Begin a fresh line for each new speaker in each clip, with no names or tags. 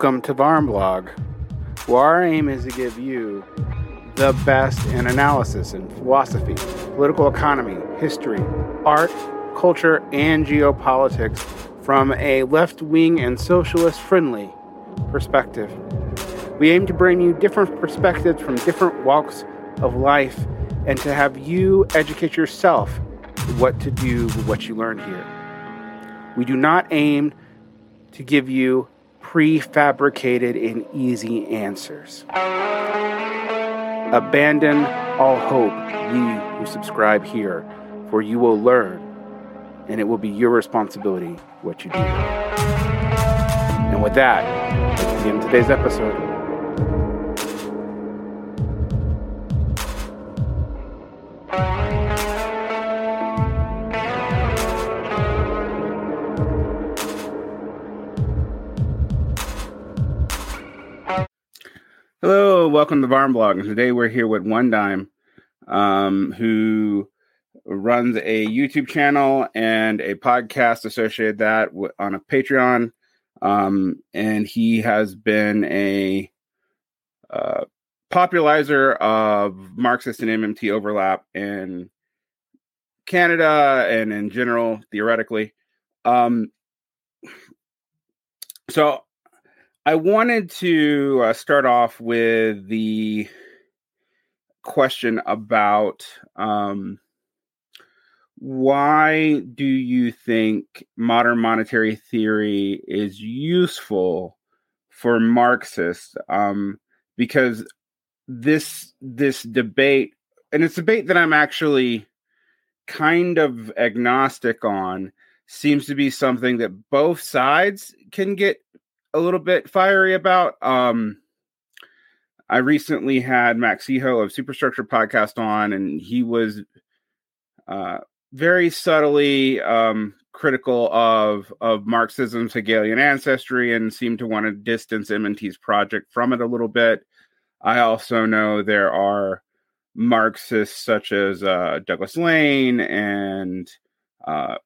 Welcome to Varn Vlog, where our aim is to give you the best in analysis in philosophy, political economy, history, art, culture, and geopolitics from a left wing and socialist friendly perspective. We aim to bring you different perspectives from different walks of life and to have you educate yourself what to do with what you learn here. We do not aim to give you prefabricated and easy answers. Abandon all hope, ye who subscribe here, for you will learn, and it will be your responsibility what you do. And with that, begin today's episode. Hello, welcome to Varn Vlog. And today we're here with One Dime, um, who runs a YouTube channel and a podcast associated that on a Patreon. Um, and he has been a uh, popularizer of Marxist and MMT overlap in Canada and in general, theoretically. Um, so I wanted to uh, start off with the question about um, why do you think modern monetary theory is useful for Marxists? Um, because this this debate, and it's a debate that I'm actually kind of agnostic on, seems to be something that both sides can get a little bit fiery about. Um, I recently had Max Iho of Superstructure podcast on, and he was uh, very subtly um, critical of of Marxism's Hegelian ancestry and seemed to want to distance MMT's project from it a little bit. I also know there are Marxists such as uh, Douglas Lain and uh,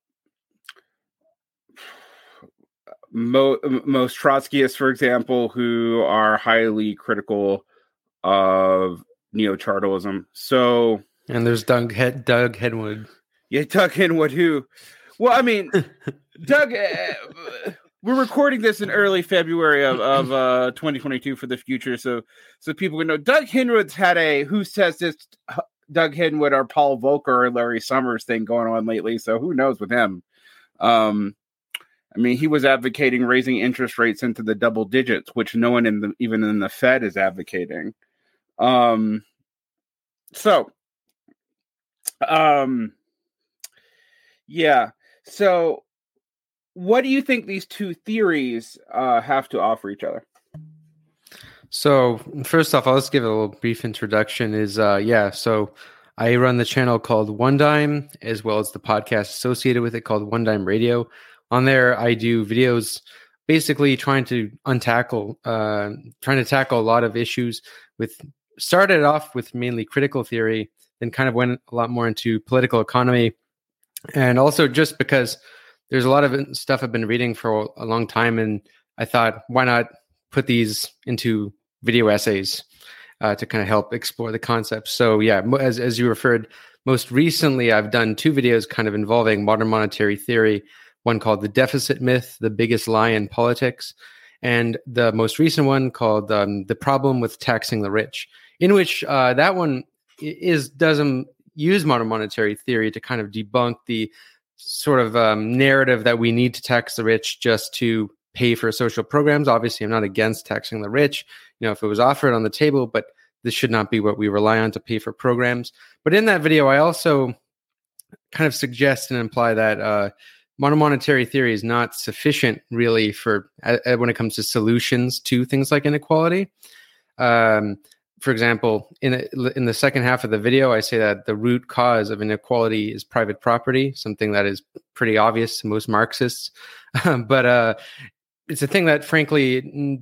mo- most Trotskyists, for example, who are highly critical of neo Chartalism. So,
and there's Doug Head Doug Henwood.
Yeah, Doug Henwood, who, well, I mean, Doug. Uh, we're recording this in early February of, of uh, 2022 for the future, so so people can know. Doug Henwood's had a who says this Doug Henwood or Paul Volcker or Larry Summers thing going on lately, so who knows with him. Um, I mean, he was advocating raising interest rates into the double digits, which no one in the even in the Fed is advocating. Um, so, um, yeah. So, what do you think these two theories uh, have to offer each other?
So, first off, I'll just give a little brief introduction. Is uh, yeah. So, I run the channel called One Dime, as well as the podcast associated with it called One Dime Radio on there i do videos basically trying to untackle uh, trying to tackle a lot of issues with started off with mainly critical theory then kind of went a lot more into political economy. And also just because there's a lot of stuff i've been reading for a long time and i thought why not put these into video essays uh, to kind of help explore the concepts. So yeah as, as you referred most recently i've done two videos kind of involving modern monetary theory one called The Deficit Myth, The Biggest Lie in Politics, and the most recent one called um, The Problem with Taxing the Rich, in which uh, that one is doesn't use modern monetary theory to kind of debunk the sort of um, narrative that we need to tax the rich just to pay for social programs. Obviously, I'm not against taxing the rich, you know, if it was offered on the table, but this should not be what we rely on to pay for programs. But in that video, I also kind of suggest and imply that uh, monetary theory is not sufficient really for uh, when it comes to solutions to things like inequality. Um, for example, in a, in the second half of the video, I say that the root cause of inequality is private property, something that is pretty obvious to most Marxists. but uh, it's a thing that, frankly,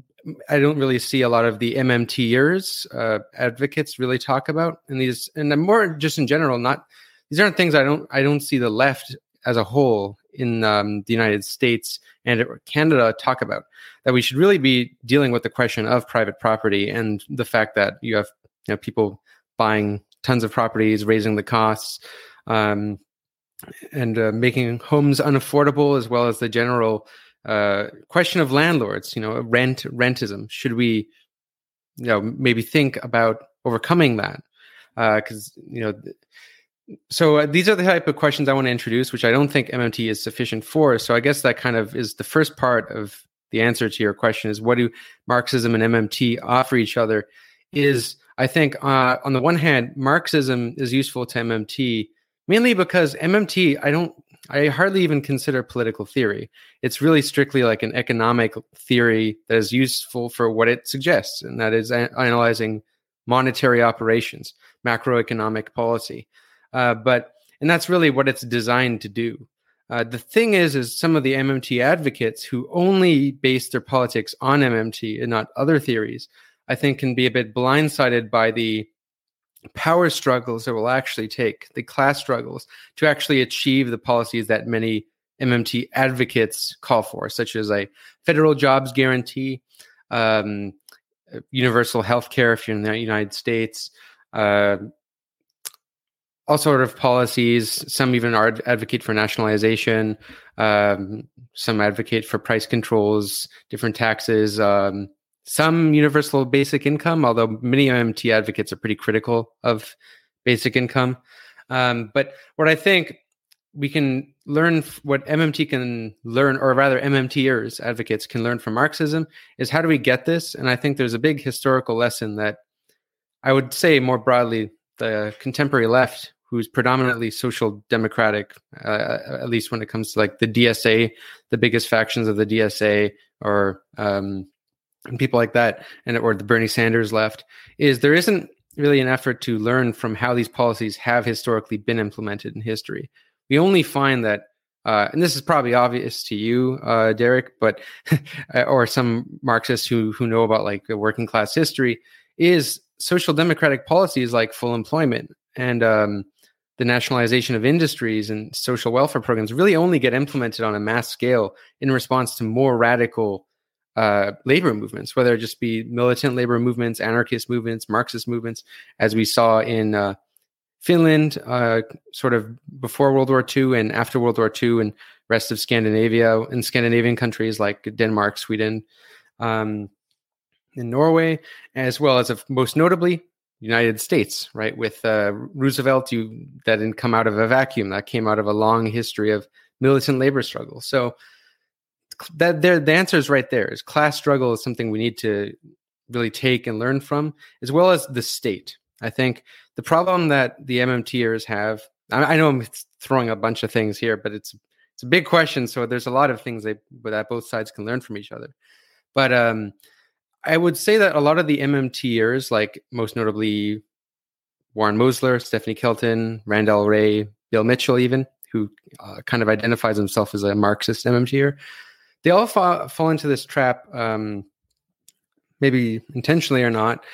I don't really see a lot of the MMTers uh, advocates really talk about. And these, and more just in general, not these aren't things I don't I don't see the left as a whole in um, the United States and Canada talk about that we should really be dealing with the question of private property and the fact that you have you know, people buying tons of properties, raising the costs, um, and uh, making homes unaffordable, as well as the general uh, question of landlords. You know, rent rentism. Should we, you know, maybe think about overcoming that? Because uh, you know. So uh, these are the type of questions I want to introduce, which I don't think MMT is sufficient for. So I guess that kind of is the first part of the answer to your question: is what do Marxism and MMT offer each other? Is I think uh, on the one hand, Marxism is useful to MMT mainly because MMT, I don't, I hardly even consider political theory. It's really strictly like an economic theory that is useful for what it suggests, and that is a- analyzing monetary operations, macroeconomic policy. Uh, but and that's really what it's designed to do. Uh, the thing is, is some of the MMT advocates who only base their politics on MMT and not other theories, I think, can be a bit blindsided by the power struggles that will actually take, the class struggles, to actually achieve the policies that many MMT advocates call for, such as a federal jobs guarantee, um, universal health care if you're in the United States, uh, all sort of policies. Some even advocate for nationalization. Um, some advocate for price controls, different taxes. Um, some universal basic income, although many MMT advocates are pretty critical of basic income. Um, but what I think we can learn, what MMT can learn, or rather MMTers, advocates can learn from Marxism, is how do we get this? And I think there's a big historical lesson that I would say more broadly, the contemporary left, who's predominantly social democratic, uh, at least when it comes to like the DSA, the biggest factions of the DSA, or um, people like that, and or the Bernie Sanders left, is there isn't really an effort to learn from how these policies have historically been implemented in history. We only find that, uh, and this is probably obvious to you, uh, Derek, but or some Marxists who who know about like working class history, is social democratic policies like full employment and um, the nationalization of industries and social welfare programs really only get implemented on a mass scale in response to more radical uh, labor movements, whether it just be militant labor movements, anarchist movements, Marxist movements, as we saw in uh, Finland, uh, sort of before World War II and after World War II, and rest of Scandinavia and Scandinavian countries like Denmark, Sweden, um, in Norway, as well as of most notably United States, right? With uh, Roosevelt, you that didn't come out of a vacuum. That came out of a long history of militant labor struggle. So that there the answer is right there is class struggle is something we need to really take and learn from as well as the state i think the problem that the mmters have i, I know i'm throwing a bunch of things here but it's it's a big question so there's a lot of things they, that both sides can learn from each other but um i would say that a lot of the mmters like most notably warren mosler stephanie kelton randall Wray, bill mitchell even who uh, kind of identifies himself as a marxist mmter they all fall, fall into this trap um, maybe intentionally or not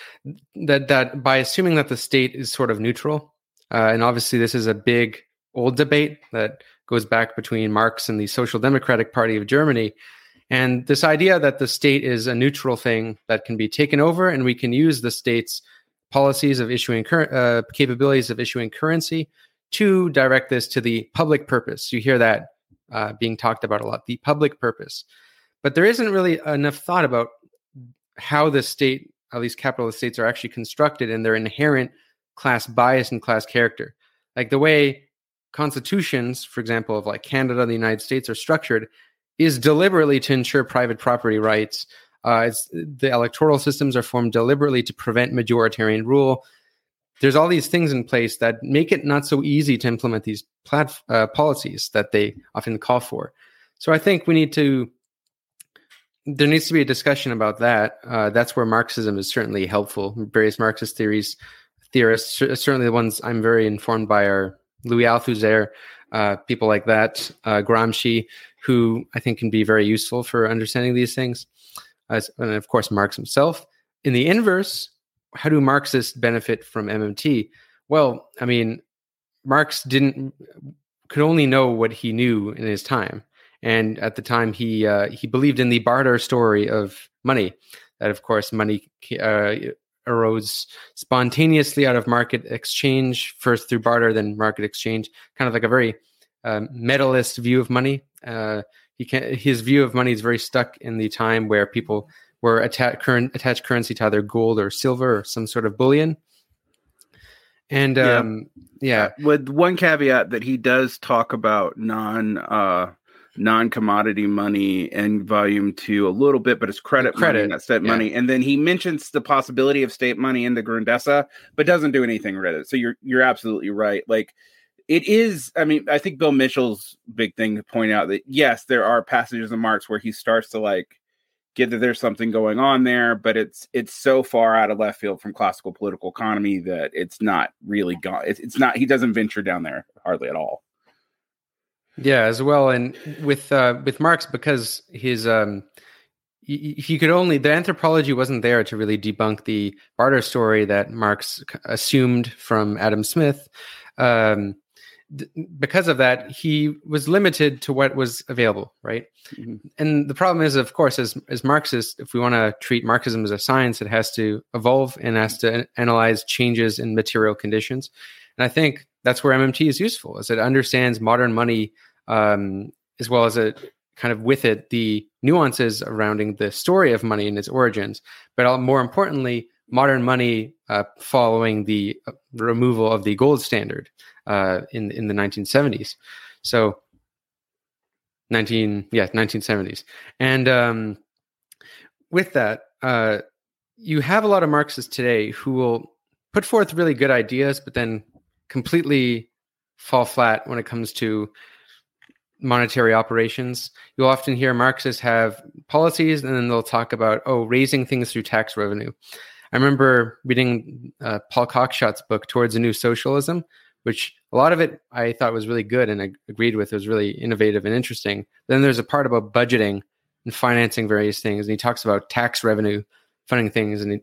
that that by assuming that the state is sort of neutral uh, and obviously this is a big old debate that goes back between marx and the social democratic party of germany and this idea that the state is a neutral thing that can be taken over and we can use the state's policies of issuing cur- uh, capabilities of issuing currency to direct this to the public purpose you hear that uh, being talked about a lot the public purpose. But there isn't really enough thought about how the state, at least capitalist states, are actually constructed and their inherent class bias and class character. Like the way constitutions, for example, of like Canada and the United States are structured, is deliberately to ensure private property rights. Uh, the electoral systems are formed deliberately to prevent majoritarian rule there's all these things in place that make it not so easy to implement these plat- uh, policies that they often call for. So I think we need to. There needs to be a discussion about that. Uh, that's where Marxism is certainly helpful. Various Marxist theories, theorists, certainly the ones I'm very informed by are Louis Althusser, uh, people like that, uh, Gramsci, who I think can be very useful for understanding these things, As, and of course Marx himself. In the inverse, how do Marxists benefit from MMT? Well, I mean, Marx didn't could only know what he knew in his time. And at the time, he uh, he believed in the barter story of money. That of course, money uh, arose spontaneously out of market exchange, first through barter, then market exchange. Kind of like a very um, metallist view of money. Uh, he can his view of money is very stuck in the time where people were attached current attached currency to either gold or silver or some sort of bullion. And yeah. um, yeah,
with one caveat that he does talk about non uh, non commodity money in volume two a little bit, but it's credit, credit money, not state yeah. money. And then he mentions the possibility of state money in the Grundrisse, but doesn't do anything with it. So you're you're absolutely right. Like it is i mean i think bill mitchell's big thing to point out that yes there are passages in marx where he starts to like get that there's something going on there but it's it's so far out of left field from classical political economy that it's not really gone it's, it's not he doesn't venture down there hardly at all.
Yeah as well and with uh with marx because his um he could only the anthropology wasn't there to really debunk the barter story that marx assumed from adam smith. Um because of that, he was limited to what was available, right? Mm-hmm. And the problem is, of course, as as Marxists, if we want to treat Marxism as a science, it has to evolve and has to analyze changes in material conditions. And I think that's where MMT is useful, as it understands modern money um, as well as it kind of with it the nuances surrounding the story of money and its origins, but more importantly, modern money uh, following the uh, removal of the gold standard uh, in in the 1970s. So 19 yeah 1970s and um, with that uh, you have a lot of marxists today who will put forth really good ideas but then completely fall flat when it comes to monetary operations. You'll often hear marxists have policies and then they'll talk about oh raising things through tax revenue. I remember reading uh, paul cockshott's book towards a new socialism which a lot of it I thought was really good and I agreed with. It was really innovative and interesting. Then there's a part about budgeting and financing various things, and he talks about tax revenue funding things. And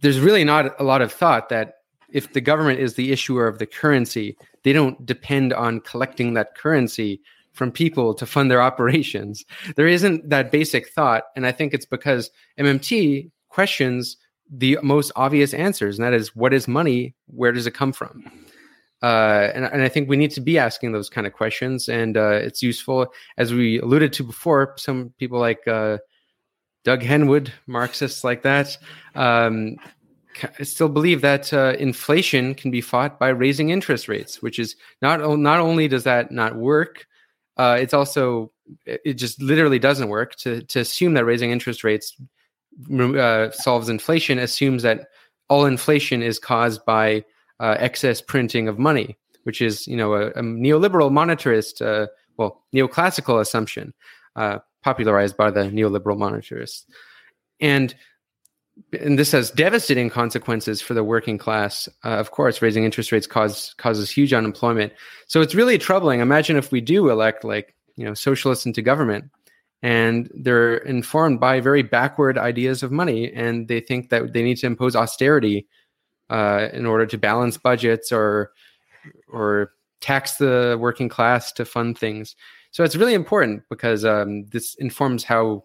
there's really not a lot of thought that if the government is the issuer of the currency, they don't depend on collecting that currency from people to fund their operations. There isn't that basic thought, and I think it's because MMT questions the most obvious answers, and that is, what is money? Where does it come from? Uh, and, and I think we need to be asking those kind of questions. And uh, it's useful, as we alluded to before, some people like uh, Doug Henwood, Marxists like that, um, still believe that uh, inflation can be fought by raising interest rates, which is not, not only does that not work, uh, it's also, it just literally doesn't work. To, to assume that raising interest rates uh, solves inflation assumes that all inflation is caused by uh, excess printing of money, which is you know a, a neoliberal monetarist, uh, well neoclassical assumption, uh, popularized by the neoliberal monetarists, and and this has devastating consequences for the working class. Uh, of course, raising interest rates cause causes huge unemployment. So it's really troubling. Imagine if we do elect like you know socialists into government, and they're informed by very backward ideas of money, and they think that they need to impose austerity uh, in order to balance budgets or or tax the working class to fund things. So it's really important because um, this informs how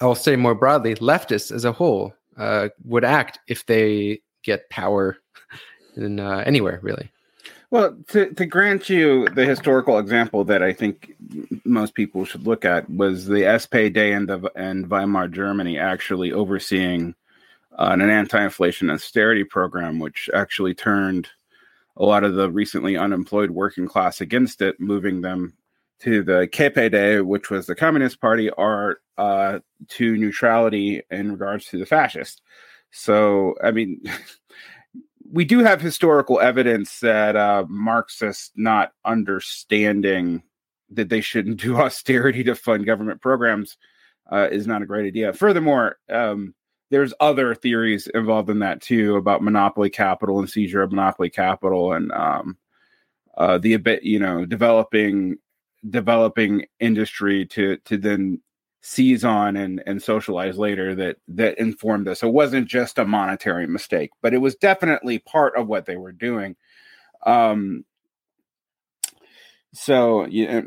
I'll say more broadly, leftists as a whole uh, would act if they get power in uh, anywhere, really.
Well, to, to grant you the historical example that I think most people should look at was the SPD and the and Weimar Germany actually overseeing uh, an anti-inflation austerity program, which actually turned a lot of the recently unemployed working class against it, moving them to the KPD, which was the Communist Party, or uh, to neutrality in regards to the fascist. So, I mean, we do have historical evidence that uh, Marxists not understanding that they shouldn't do austerity to fund government programs uh, is not a great idea. Furthermore, um, there's other theories involved in that too about monopoly capital and seizure of monopoly capital and um, uh, the you know developing developing industry to to then seize on and and socialize later that that informed this. It wasn't just a monetary mistake, but it was definitely part of what they were doing. Um, so yeah,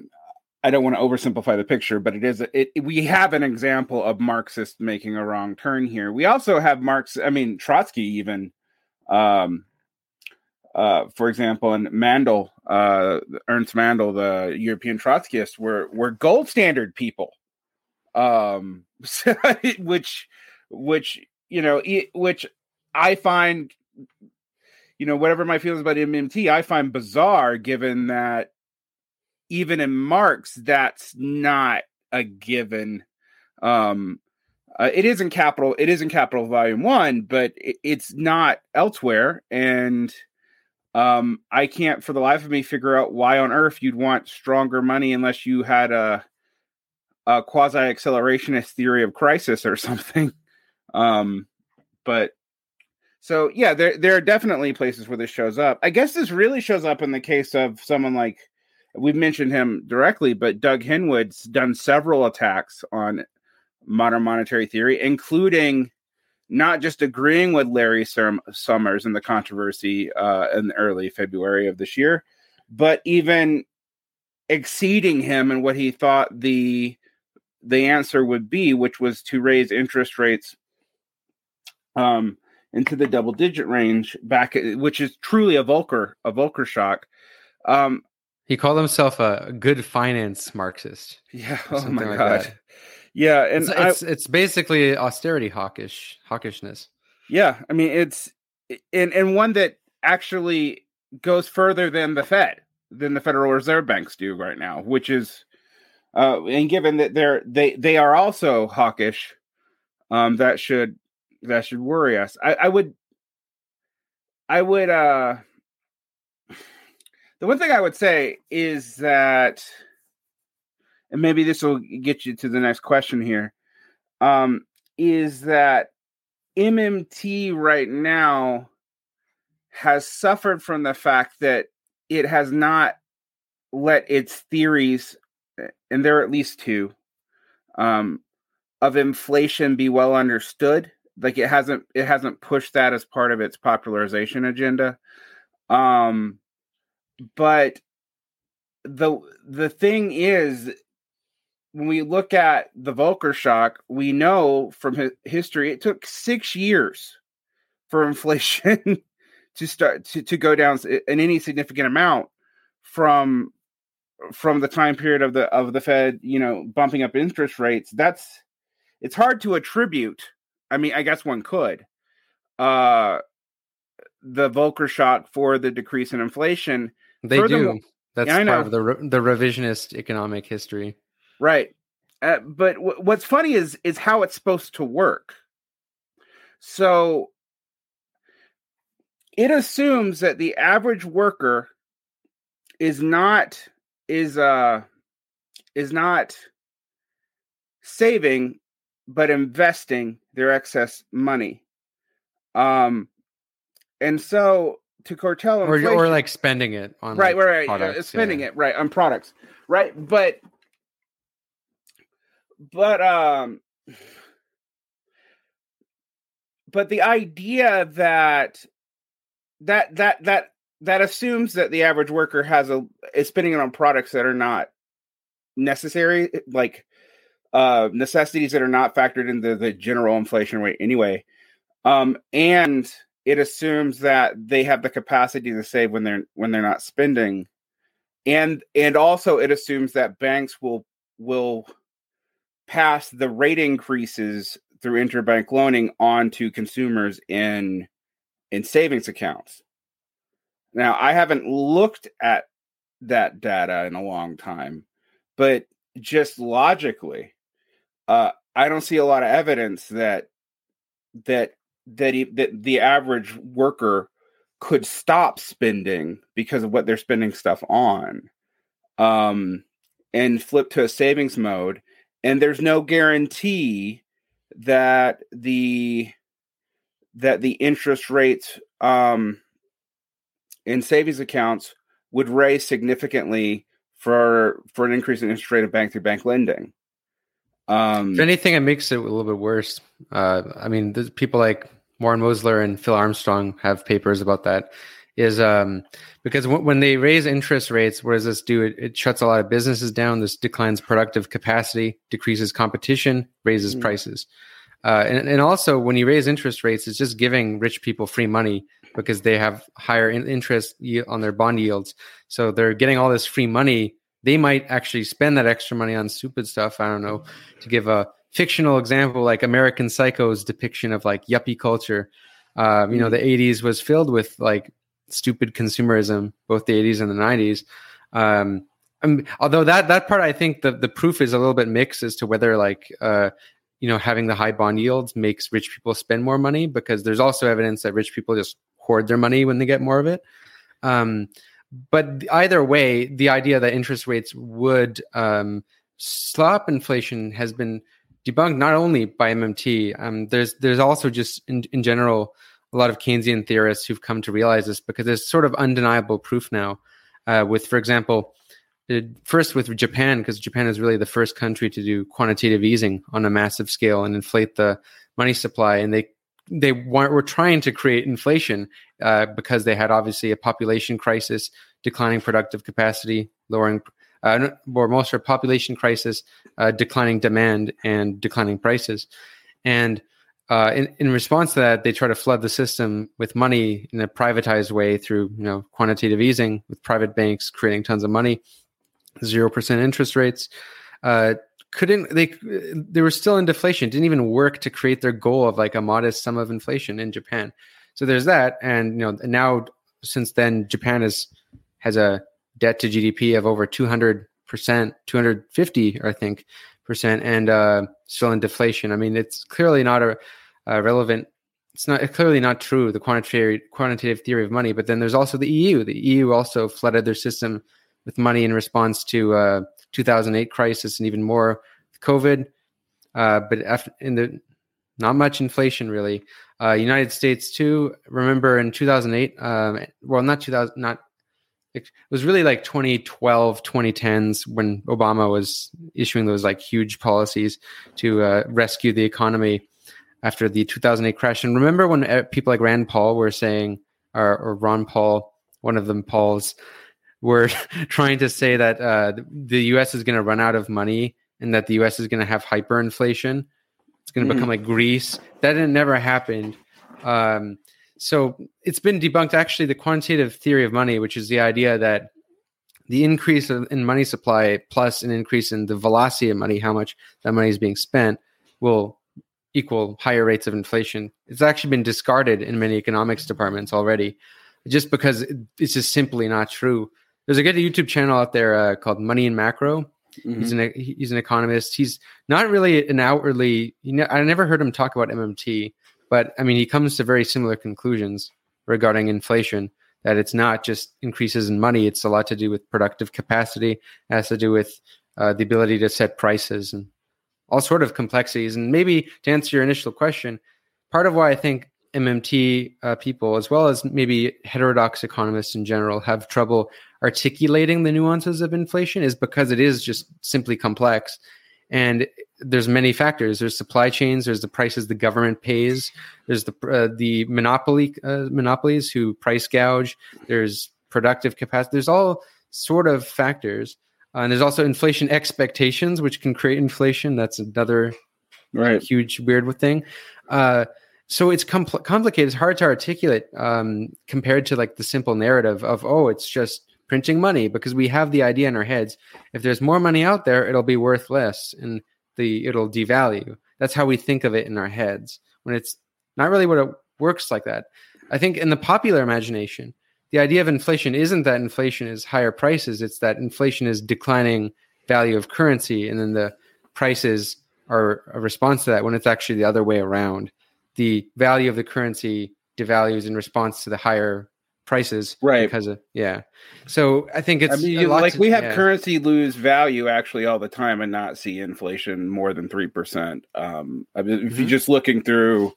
I don't want to oversimplify the picture, but it is it. We have an example of Marxists making a wrong turn here. We also have Marx. I mean Trotsky even. Um, uh, for example, and Mandel, uh, Ernst Mandel, the European Trotskyists, were were gold standard people, um, which which you know which I find you know whatever my feelings about MMT, I find bizarre given that even in Marx, that's not a given. Um, uh, it is in capital. It is in capital volume one, but it, it's not elsewhere. And um, I can't, for the life of me, figure out why on earth you'd want stronger money unless you had a, a quasi accelerationist theory of crisis or something. Um, but so yeah, there there are definitely places where this shows up. I guess this really shows up in the case of someone like we've mentioned him directly, but Doug Henwood's done several attacks on modern monetary theory, including not just agreeing with Larry Summers in the controversy uh, in early February of this year, but even exceeding him in what he thought the the answer would be, which was to raise interest rates um, into the double digit range back, which is truly a Volcker a Volcker shock. Um,
he called himself a good finance Marxist.
Yeah. Oh my like god. That. Yeah, and
it's, it's, it's basically austerity hawkish hawkishness.
Yeah, I mean it's and and one that actually goes further than the Fed than the Federal Reserve banks do right now, which is uh and given that they're they they are also hawkish, um that should that should worry us. I, I would I would uh the one thing I would say is that, and maybe this will get you to the next question here, um, is that MMT right now has suffered from the fact that it has not let its theories, and there are at least two, um, of inflation be well understood. Like it hasn't it hasn't pushed that as part of its popularization agenda. Um, but the the thing is when we look at the Volcker shock, we know from history it took six years for inflation to start to, to go down in any significant amount from from the time period of the of the Fed, you know, bumping up interest rates. That's it's hard to attribute. I mean, I guess one could uh the Volcker shock for the decrease in inflation
they do. That's yeah, part of the re- the revisionist economic history.
Right. Uh, but w- what's funny is is how it's supposed to work. So it assumes that the average worker is not is uh is not saving but investing their excess money. Um and so to cartel
or, or like spending it on
right, like right, right, products, spending yeah. it right on products, right? But but um but the idea that that that that that assumes that the average worker has a is spending it on products that are not necessary like uh necessities that are not factored into the general inflation rate anyway um and it assumes that they have the capacity to save when they're when they're not spending. And and also it assumes that banks will will pass the rate increases through interbank loaning on to consumers in in savings accounts. Now i haven't looked at that data in a long time but just logically uh, i don't see a lot of evidence that that that he, that the average worker could stop spending because of what they're spending stuff on um and flip to a savings mode and there's no guarantee that the that the interest rates um in savings accounts would raise significantly for for an increase in interest rate of bank to bank lending.
Um if anything it makes it a little bit worse. Uh i mean there's people like Warren Mosler and Phil Armstrong have papers about that. is um, because w- when they raise interest rates, what does this do? It, it, shuts a lot of businesses down. This declines productive capacity, decreases competition, raises mm. prices. Uh, and, and also, when you raise interest rates, it's just giving rich people free money because they have higher in- interest on their bond yields. So they're getting all this free money. They might actually spend that extra money on stupid stuff. I don't know. To give a fictional example, like American Psycho's depiction of like yuppie culture, uh, you know, mm. the 80s was filled with like stupid consumerism, both the 80s and the 90s. Um, although that that part, I think the the proof is a little bit mixed as to whether like uh, you know having the high bond yields makes rich people spend more money because there's also evidence that rich people just hoard their money when they get more of it. Um, but either way, the idea that interest rates would um, stop inflation has been debunked not only by MMT. Um, there's there's also just in, in general a lot of Keynesian theorists who've come to realize this because there's sort of undeniable proof now. Uh, with, for example, first with Japan, because Japan is really the first country to do quantitative easing on a massive scale and inflate the money supply, and they they were trying to create inflation uh, because they had obviously a population crisis, declining productive capacity, lowering uh, or most of population crisis, uh, declining demand, and declining prices. And uh, in, in response to that, they try to flood the system with money in a privatized way through you know quantitative easing with private banks creating tons of money, zero percent interest rates. Uh, couldn't they? They were still in deflation. Didn't even work to create their goal of like a modest sum of inflation in Japan. So there's that, and you know now since then Japan is has a debt to GDP of over 200 percent, 250, I think, percent, and uh, still in deflation. I mean, it's clearly not a, a relevant. It's not it's clearly not true the quantitative quantitative theory of money. But then there's also the EU. The EU also flooded their system with money in response to uh, 2008 crisis and even more COVID. Uh, but after, in the not much inflation really. Uh, United States too. Remember in 2008? Um, well, not 2000, not it was really like 2012 2010s when obama was issuing those like huge policies to uh, rescue the economy after the 2008 crash. And remember when uh, people like rand paul were saying or, or ron paul one of them pauls were trying to say that uh, the us is going to run out of money and that the us is going to have hyperinflation. It's going to mm. become like greece. That never happened. Um, so it's been debunked actually the quantitative theory of money, which is the idea that the increase in money supply plus an increase in the velocity of money, how much that money is being spent, will equal higher rates of inflation. It's actually been discarded in many economics departments already, just because it's just simply not true. There's a good YouTube channel out there uh, called Money and Macro. Mm-hmm. He's an he's an economist. He's not really an outwardly. You know, I never heard him talk about MMT, but I mean, he comes to very similar conclusions regarding inflation that it's not just increases in money, it's a lot to do with productive capacity, it has to do with uh, the ability to set prices and all sort of complexities. And maybe to answer your initial question, part of why I think MMT uh, people, as well as maybe heterodox economists in general, have trouble articulating the nuances of inflation is because it is just simply complex and there's many factors. There's supply chains there's the prices the government pays there's the uh, the monopoly uh, monopolies who price gouge there's productive capacity there's all sort of factors. Uh, and there's also inflation expectations which can create inflation. That's another right. huge weird thing. Uh, so it's compl- complicated. It's hard to articulate um, compared to like the simple narrative of oh it's just printing money because we have the idea in our heads if there's more money out there it'll be worth less and the it'll devalue. That's how we think of it in our heads when it's not really what it works like that. I think in the popular imagination the idea of inflation isn't that inflation is higher prices it's that inflation is declining value of currency and then the prices are a response to that when it's actually the other way around. The value of the currency devalues in response to the higher prices
right
because of yeah so i think it's I
mean, like we have yeah. currency lose value actually all the time and not see inflation more than 3% um I mean, if mm-hmm. you're just looking through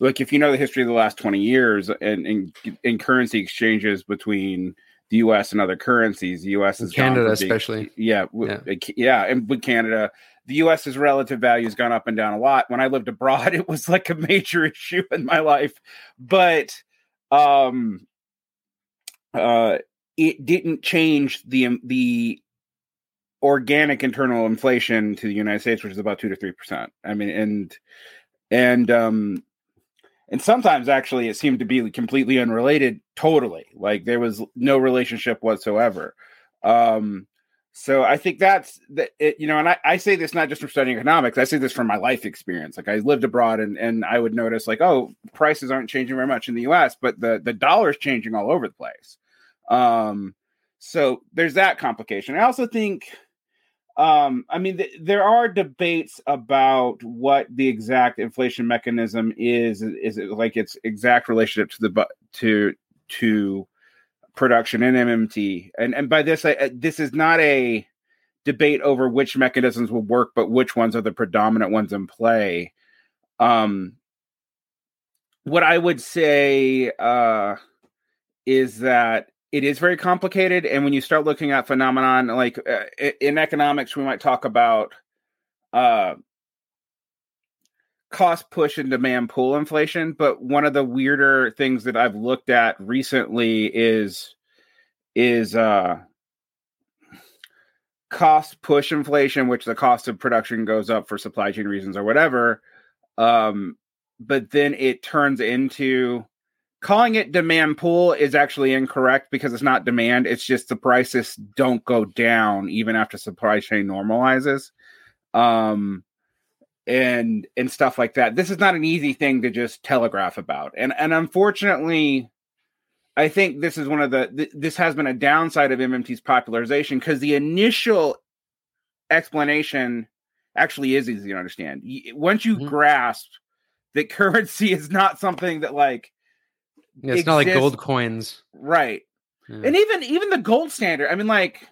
like if you know the history of the last 20 years and in, in currency exchanges between the us and other currencies the us is
canada especially
yeah, yeah yeah and with canada the US's relative value has gone up and down a lot. When I lived abroad, it was like a major issue in my life. But um uh, it didn't change the the organic internal inflation to the United States, which is about two to three percent. I mean, and and um, and sometimes actually it seemed to be completely unrelated. Totally, like there was no relationship whatsoever. Um, so I think that's that. It, You know, and I, I say this not just from studying economics. I say this from my life experience. Like I lived abroad, and and I would notice like, oh, prices aren't changing very much in the U.S., but the the dollar's changing all over the place. Um, so there's that complication. I also think um, I mean, th- there are debates about what the exact inflation mechanism is. Is it like its exact relationship to the to to production in MMT? And and by this, I, this is not a debate over which mechanisms will work, but which ones are the predominant ones in play. Um, what I would say uh, is that it is very complicated and when you start looking at phenomenon like uh, in economics we might talk about uh, cost push and demand pull inflation but one of the weirder things that i've looked at recently is is uh cost push inflation which the cost of production goes up for supply chain reasons or whatever um but then it turns into calling it demand pull is actually incorrect because it's not demand. It's just the prices don't go down even after supply chain normalizes. Um, and and stuff like that. This is not an easy thing to just telegraph about. And and unfortunately, I think this is one of the th- this has been a downside of MMT's popularization because the initial explanation actually is easy to understand. Once you mm-hmm. grasp that currency is not something that like
yeah, it's not like gold coins,
right? Yeah. And even even the gold standard. I mean, like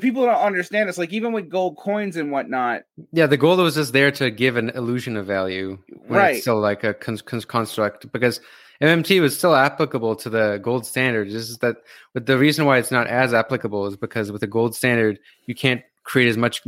people don't understand this. Like even with gold coins and whatnot.
Yeah, the gold was just there to give an illusion of value,
right?
It's still like a con- con- construct because MMT was still applicable to the gold standard. Is that, but the reason why it's not as applicable is because with the gold standard, you can't create as much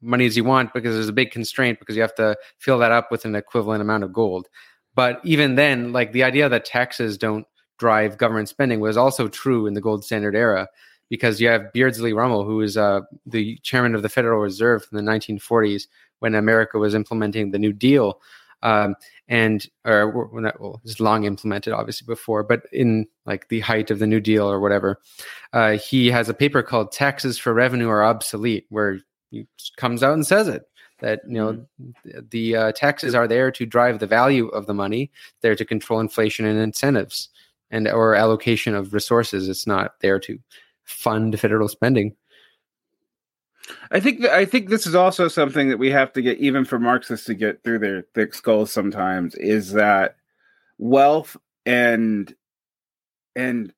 money as you want because there's a big constraint because you have to fill that up with an equivalent amount of gold. But even then, like the idea that taxes don't drive government spending was also true in the gold standard era because you have Beardsley Ruml, who is uh, the chairman of the Federal Reserve in the 1940s when America was implementing the New Deal. Um, and or when well, it's long implemented obviously before, but in like the height of the New Deal or whatever, uh, he has a paper called "Taxes for Revenue Are Obsolete," where he comes out and says it that you know mm-hmm. the uh, taxes are there to drive the value of the money. There to control inflation and incentives and or allocation of resources. It's not there to fund federal spending.
I think I think this is also something that we have to get even for Marxists to get through their thick skulls sometimes is that wealth and and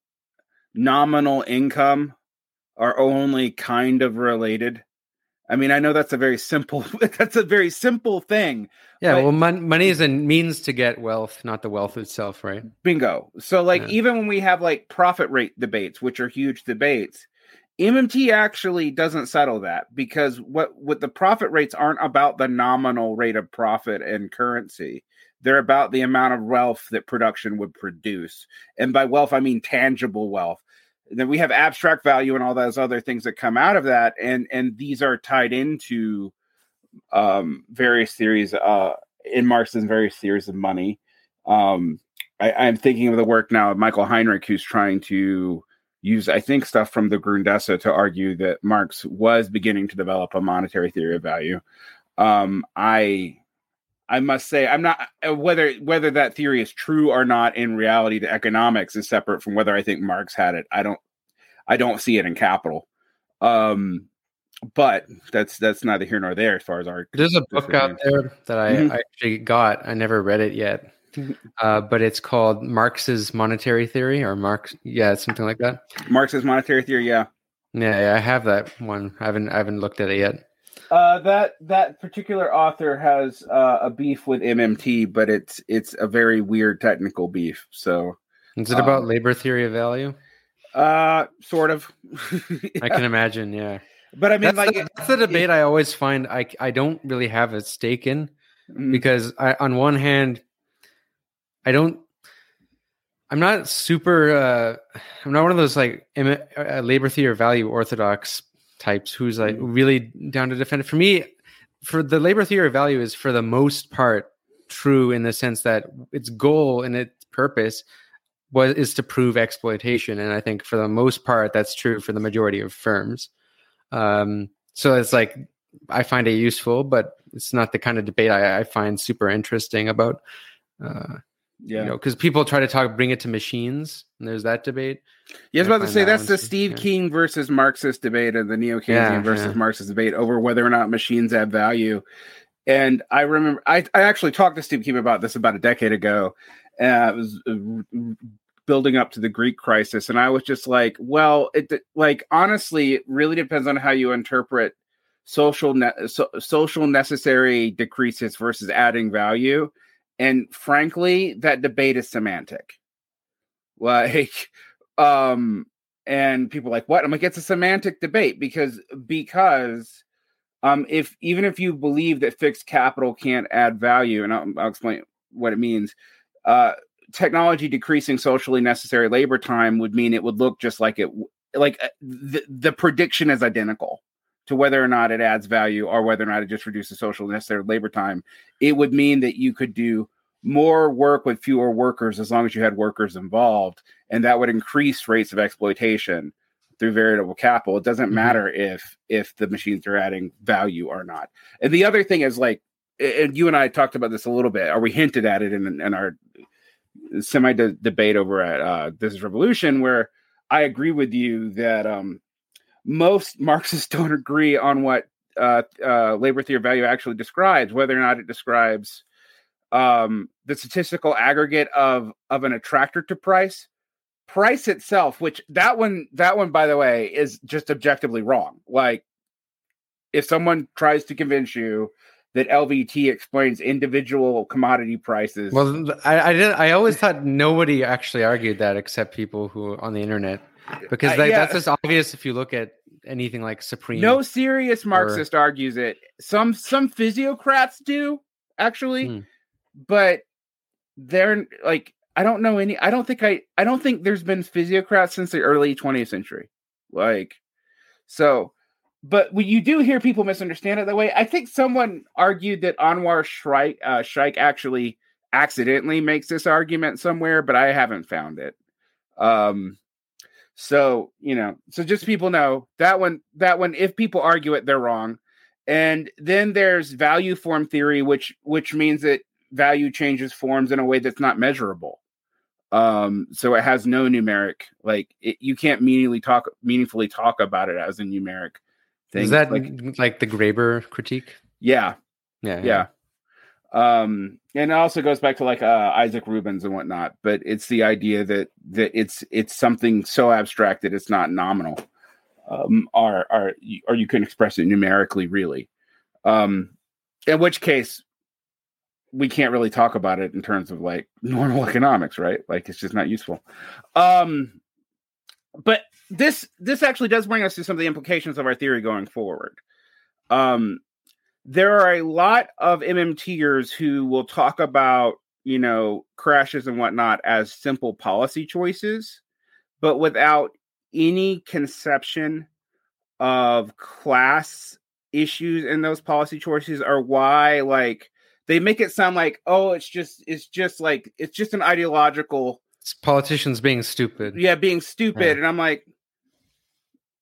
nominal income are only kind of related I mean, I know that's a very simple that's a very simple thing.
Yeah, well, mon- money is a means to get wealth, not the wealth itself, right?
Bingo. So, like, yeah. even when we have like profit rate debates, which are huge debates, MMT actually doesn't settle that because what what the profit rates aren't about the nominal rate of profit and currency. They're about the amount of wealth that production would produce, and by wealth I mean tangible wealth then we have abstract value and all those other things that come out of that. And and these are tied into um various theories uh in marx's various theories of money. Um I, i'm thinking of the work now of michael heinrich who's trying to use i think stuff from the grundrisse to argue that marx was beginning to develop a monetary theory of value. Um i I must say I'm not uh, whether whether that theory is true or not in reality the economics is separate from whether I think Marx had it. I don't I don't see it in capital. Um but that's that's neither here nor there as far as our
There's a book out there that I, mm-hmm. I actually got. I never read it yet. Uh, but it's called Marx's Monetary Theory or Marx yeah, something like that.
Marx's Monetary Theory, yeah.
Yeah, yeah, I have that one. I haven't I haven't looked at it yet.
Uh, that that particular author has uh, a beef with MMT, but it's it's a very weird technical beef. So,
is it about um, labor theory of value?
Uh, sort of.
I can imagine. Yeah,
but I mean,
that's
like
the, that's the debate it, I always find I I don't really have a stake in mm. because I on one hand I don't I'm not super. Uh, I'm not one of those like Im- uh, labor theory value orthodox types who's like
Mm.
really down to defend it. For me, for the labor theory of value is for the most part true in the sense that its goal and its purpose was is to prove exploitation, and I think for the most part that's true for the majority of firms. Um, so it's like I find it useful, but it's not the kind of debate I, I find super interesting about. Uh,
Yeah.
you know, because people try to talk, bring it to machines, and there's that debate.
Yeah, I was about to say
that
that's the
too,
Steve
yeah.
Keen versus Marxist debate and the neo Keynesian
Yeah,
versus
yeah.
Marxist debate over whether or not machines add value. And I remember I, I actually talked to Steve Keen about this about a decade ago. Uh, it was uh, building up to the Greek crisis, and I was just like, well, it like honestly, it really depends on how you interpret social ne- so, social necessary decreases versus adding value. And frankly, that debate is semantic. Like, um, and people like, what? I'm like, it's a semantic debate because because um, if even if you believe that fixed capital can't add value, and I'll, I'll explain what it means. Uh, technology decreasing socially necessary labor time would mean it would look just like it like uh, the, the prediction is identical to whether or not it adds value or whether or not it just reduces social necessary labor time it would mean that you could do more work with fewer workers as long as you had workers involved and that would increase rates of exploitation through variable capital it doesn't
Mhm.
matter if if the machines are adding value or not and the other thing is like and you and i talked about this a little bit or we hinted at it in, in our semi debate over at uh, this is revolution where i agree with you that um most marxists don't agree on what uh, uh, labor theory of value actually describes whether or not it describes um, the statistical aggregate of of an attractor to price price itself which that one that one by the way is just objectively wrong like if someone tries to convince you that lvt explains individual commodity prices
Well, I, I did. I always thought nobody actually argued that except people who on the internet, because
Uh, yeah.
that's just obvious if you look at anything like Supreme.
no serious marxist argues it some some physiocrats do actually
Hmm.
but they're like i don't know any i don't think i i don't think there's been physiocrats since the early 20th century like so but when you do hear people misunderstand it that way i think someone argued that Anwar Shaikh uh Shaikh actually accidentally makes this argument somewhere but i haven't found it um so you know so just people know that one that one if people argue it they're wrong. And then there's value form theory which which means that value changes forms in a way that's not measurable. Um so it has no numeric like it, you can't meaningfully talk meaningfully talk about it as a numeric thing
is that
like
like, the Graeber critique?
yeah
Yeah,
yeah um and it also goes back to like uh isaac rubens and whatnot but it's the idea that that it's it's something so abstract that it's not nominal. Um or or or you can express it numerically really. Um in which case we can't really talk about it in terms of like normal economics right? Like it's just not useful. Um but this this actually does bring us to some of the implications of our theory going forward. Um there are a lot of MMTers who will talk about, you know, crashes and whatnot as simple policy choices, but without any conception of class issues in those policy choices or why like they make it sound like oh it's just it's just like it's just an ideological
It's politicians being stupid.
yeah being stupid
Yeah.
and i'm like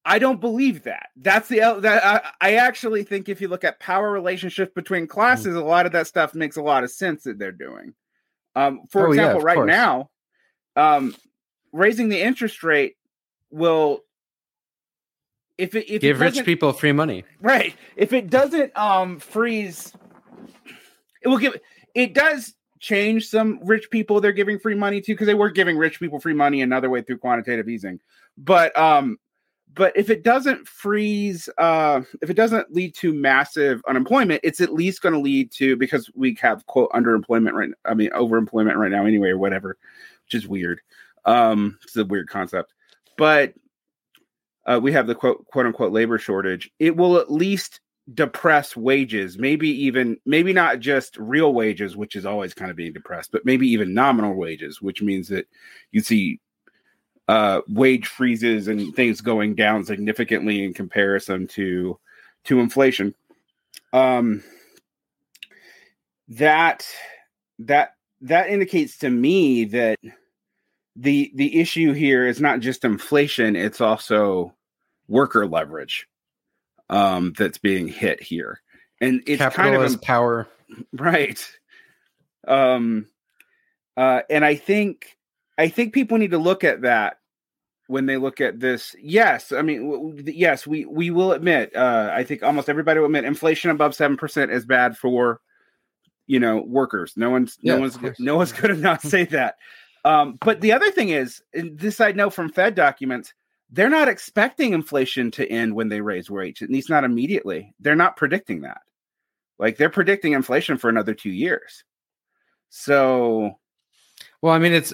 i don't believe that that's the that I, I actually think if you look at power relationships between classes a lot of that stuff makes a lot of sense that they're doing um for
Oh,
example
of
right
course.
now um raising the interest rate will if it if
Give
it
rich people free money.
right if it doesn't um freeze it will give it does change some rich people they're giving free money to because they were giving rich people free money another way through quantitative easing but um but if it doesn't freeze uh if it doesn't lead to massive unemployment it's at least going to lead to because we have quote underemployment right i mean overemployment right now anyway or whatever which is weird. Um it's a weird concept. But uh, we have the quote quote unquote labor shortage. It will at least depress wages, maybe even maybe not just real wages, which is always kind of being depressed, but maybe even nominal wages, which means that you see uh, wage freezes and things going down significantly in comparison to to inflation. Um, that that that indicates to me that the the issue here is not just inflation; it's also worker leverage um, that's being hit here, and it's kind of
power,
right? Um, uh, and I think I think people need to look at that when they look at this. Yes, I mean, w- yes, we we will admit. Uh, I think almost everybody will admit inflation above seven percent is bad for you know workers. No one's yeah, no one's no one's going to not say that. Um, but the other thing is, this I know from Fed documents, they're not expecting inflation to end when they raise rates, at least not immediately. They're not predicting that. Like they're predicting inflation for another two years. So,
well, I mean, it's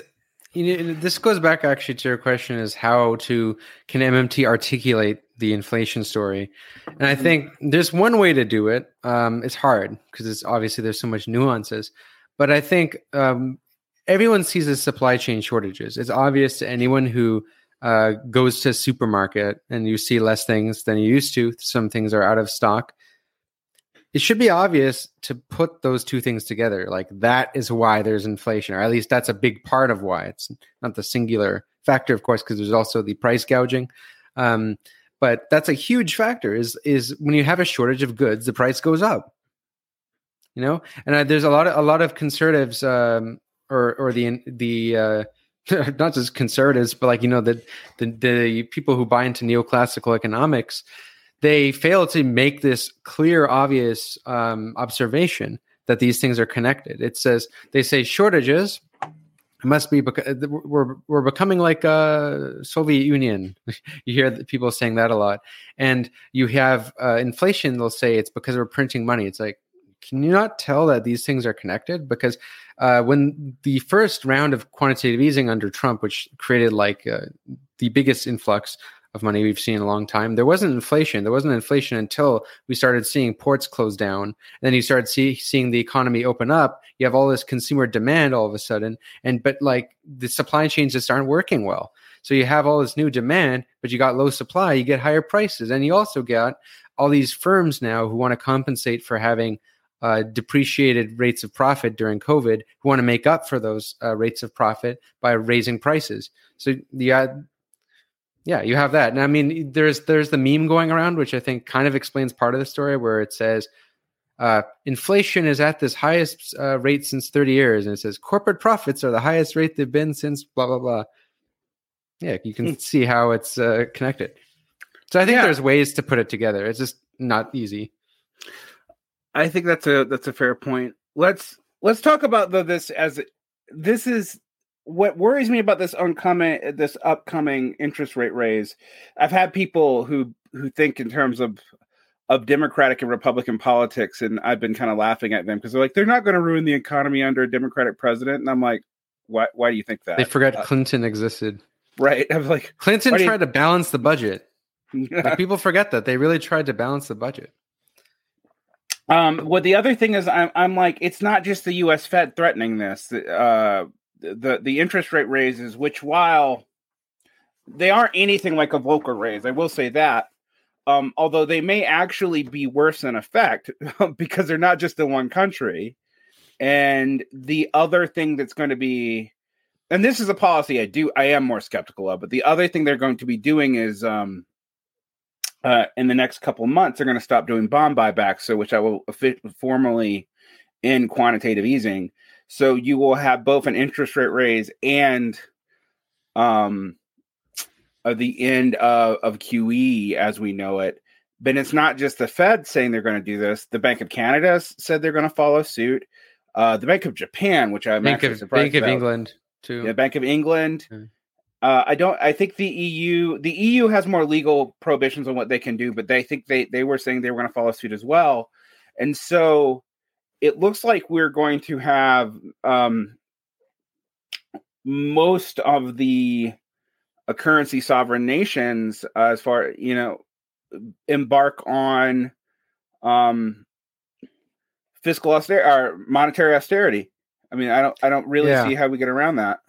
you know, this goes back actually to your question: is how to can MMT articulate the inflation story? And I think there's one way to do it. Um, it's hard because it's obviously there's so much nuances, but I think um, everyone sees the supply chain shortages. It's obvious to anyone who uh, goes to a supermarket and you see less things than you used to. Some things are out of stock. It should be obvious to put those two things together. Like that is why there's inflation, or at least that's a big part of why. It's not the singular factor, of course, because there's also the price gouging. Um, but that's a huge factor. Is is when you have a shortage of goods, the price goes up. You know, and uh, there's a lot of a lot of conservatives um, or or the the uh, not just conservatives, but like you know the, the the people who buy into neoclassical economics, they fail to make this clear, obvious um, observation that these things are connected. It says they say shortages must be because we're we're becoming like a Soviet Union. you hear people saying that a lot, and you have uh, inflation. They'll say it's because we're printing money. It's like, can you not tell that these things are connected? Because uh, when the first round of quantitative easing under Trump, which created like uh, the biggest influx of money we've seen in a long time, there wasn't inflation. There wasn't inflation until we started seeing ports close down. And then you started see, seeing the economy open up. You have all this consumer demand all of a sudden, and but like the supply chains just aren't working well. So you have all this new demand, but you got low supply. You get higher prices, and you also got all these firms now who want to compensate for having uh, depreciated rates of profit during COVID who want to make up for those uh, rates of profit by raising prices. So yeah, yeah, you have that. And I mean, there's there's the meme going around, which I think kind of explains part of the story, where it says uh, inflation is at this highest uh, rate since 30 years, and it says corporate profits are the highest rate they've been since blah blah blah. Yeah, you can hmm. see how it's uh, connected. So I think yeah. there's ways to put it together. It's just not easy.
I think that's a that's a fair point. Let's let's talk about the, this as this is what worries me about this oncoming this upcoming interest rate raise. I've had people who who think in terms of of Democratic and Republican politics, and I've been kind of laughing at them because they're like they're not going to ruin the economy under a Democratic president, and I'm like, why why do you think that?
They forgot uh, Clinton existed.
Right. I'm like
Clinton tried you... to balance the budget. like, people forget that they really tried to balance the budget.
Um, well, the other thing is, I'm, I'm like, it's not just the U.S. Fed threatening this. Uh, the the interest rate raises, which while they aren't anything like a Volcker raise, I will say that. Um, although they may actually be worse in effect because they're not just in one country. And the other thing that's going to be, and this is a policy I do, I am more skeptical of, but the other thing they're going to be doing is um, uh, in the next couple months, they're going to stop doing bond buybacks, so which I will formally in quantitative easing. So you will have both an interest rate raise and um, uh, the end of, of QE as we know it. But it's not just the Fed saying they're going to do this. The Bank of Canada said they're going to follow suit. Uh, the Bank of Japan, which I'm Bank
of, Bank of England too.
Yeah, Bank of England. Mm. Uh, I don't. I think the EU, the EU has more legal prohibitions on what they can do, but they think they they were saying they were going to follow suit as well, and so it looks like we're going to have um, most of the uh, currency sovereign nations, uh, as far you know, embark on um, fiscal austerity or monetary austerity. I mean, I don't I don't really
Yeah.
see how we get around that.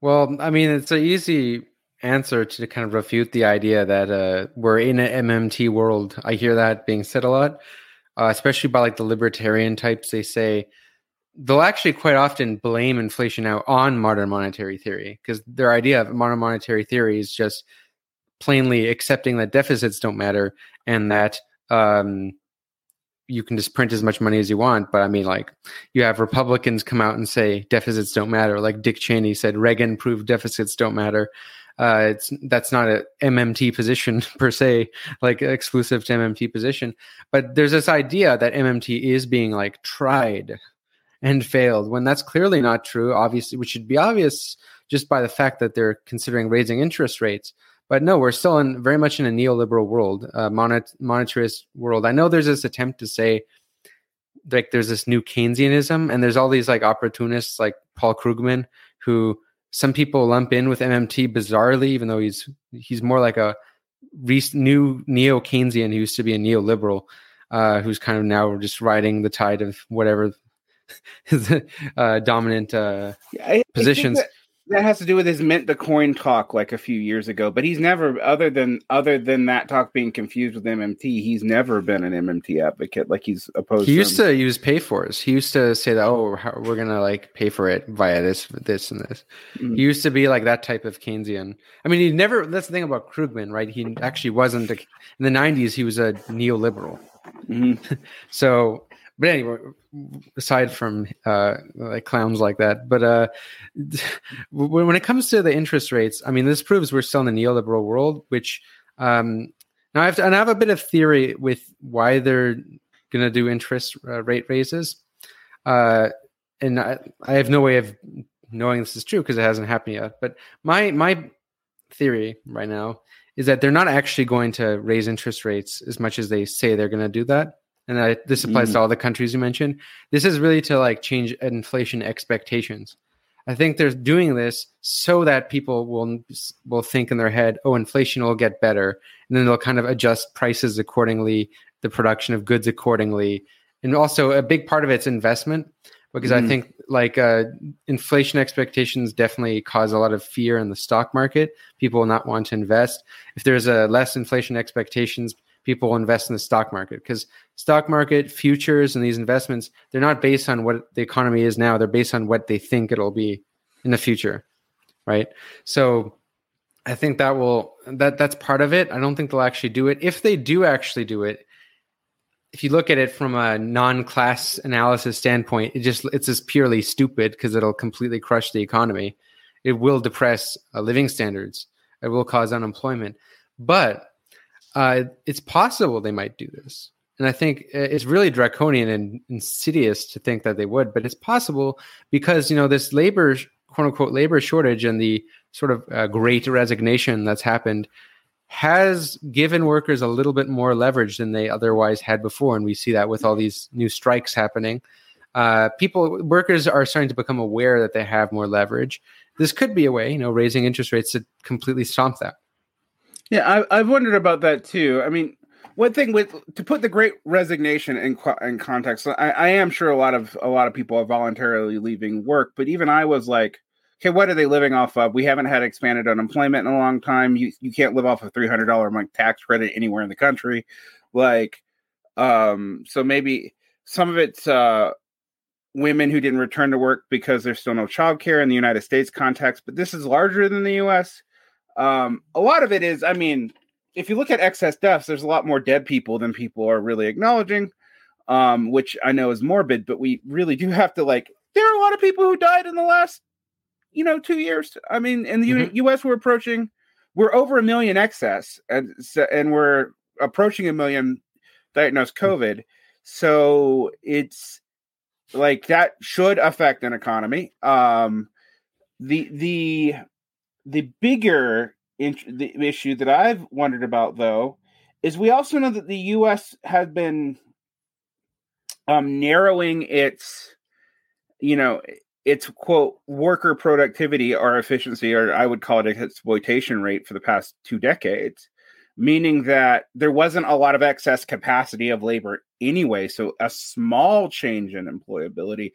Well, I mean, it's an easy answer to kind of refute the idea that uh, we're in an MMT world. I hear that being said a lot, uh, especially by like the libertarian types. They say they'll actually quite often blame inflation now on modern monetary theory because their idea of modern monetary theory is just plainly accepting that deficits don't matter and that um, you can just print as much money as you want. But I mean, like, you have Republicans come out and say deficits don't matter. Like Dick Cheney said, Reagan proved deficits don't matter. Uh, it's that's not a MMT position per se, like exclusive to MMT position. But there's this idea that MMT is being like tried and failed when that's clearly not true. Obviously, which should be obvious just by the fact that they're considering raising interest rates. But no, we're still in very much in a neoliberal world, uh, monet, monetarist world. I know there's this attempt to say like there's this new Keynesianism, and there's all these like opportunists like Paul Krugman, who some people lump in with MMT bizarrely, even though he's he's more like a new neo Keynesian who used to be a neoliberal, uh, who's kind of now just riding the tide of whatever uh, dominant uh,
Yeah, I- I
Positions.
that, that has to do with his mint the coin talk like a few years ago. But he's never, other than other than that talk being confused with MMT, he's never been an MMT advocate. Like he's opposed.
To He used
them.
to use pay fors. He used to say that, oh, how- we're gonna like pay for it via this, this, and this.
Mhm.
He used to be like that type of Keynesian. I mean, he never. That's the thing about Krugman, right? He actually wasn't. A, in the '90s, he was a neoliberal.
Mhm.
So, but anyway, aside from uh, like clowns like that, but uh, when it comes to the interest rates, I mean, this proves we're still in the neoliberal world. Which um, now I have to, and I have a bit of theory with why they're going to do interest uh, rate raises, uh, and I, I have no way of knowing this is true because it hasn't happened yet. But my my theory right now is that they're not actually going to raise interest rates as much as they say they're going to do that. And I, this applies to all the countries you mentioned. This is really to like change inflation expectations. I think they're doing this so that people will will think in their head, "Oh, inflation will get better," and then they'll kind of adjust prices accordingly, the production of goods accordingly, and also a big part of it's investment because I
Mhm.
think like uh, inflation expectations definitely cause a lot of fear in the stock market. People will not want to invest. If there's a less inflation expectations, people invest in the stock market because stock market futures and these investments they're not based on what the economy is now. They're based on what they think it'll be in the future, right? So I think that will that that's part of it. I don't think they'll actually do it. If they do actually do it, if you look at it from a non-class analysis standpoint, it just it's just purely stupid because it'll completely crush the economy. It will depress uh, living standards. It will cause unemployment. But uh, it's possible they might do this, and I think it's really draconian and insidious to think that they would. But it's possible because you know this labor quote unquote labor shortage and the sort of uh, great resignation that's happened has given workers a little bit more leverage than they otherwise had before, and we see that with all these new strikes happening. Uh, people, workers are starting to become aware that they have more leverage. This could be a way, you know, raising interest rates to completely stomp that.
Yeah, I, I've wondered about that too. I mean, one thing with to put the Great Resignation in in context, I, I am sure a lot of a lot of people are voluntarily leaving work, but even I was like, okay, what are they living off of? We haven't had expanded unemployment in a long time. You you can't live off a three hundred dollar a month tax credit anywhere in the country, like, um, so maybe some of it's uh women who didn't return to work because there's still no child care in the United States context, but this is larger than the US. Um, a lot of it is, I mean, if you look at excess deaths, there's a lot more dead people than people are really acknowledging, um, which I know is morbid, but we really do have to like, there are a lot of people who died in the last, you know, two years. I mean, in the U-
Mhm.
US, we're approaching, we're over a million excess, and and we're approaching a million diagnosed COVID. So it's like that should affect an economy. Um, the the the bigger int- the issue that I've wondered about though is we also know that the U.S. has been um, narrowing its you know its quote worker productivity or efficiency or I would call it exploitation rate for the past two decades. meaning that there wasn't a lot of excess capacity of labor anyway. So a small change in employability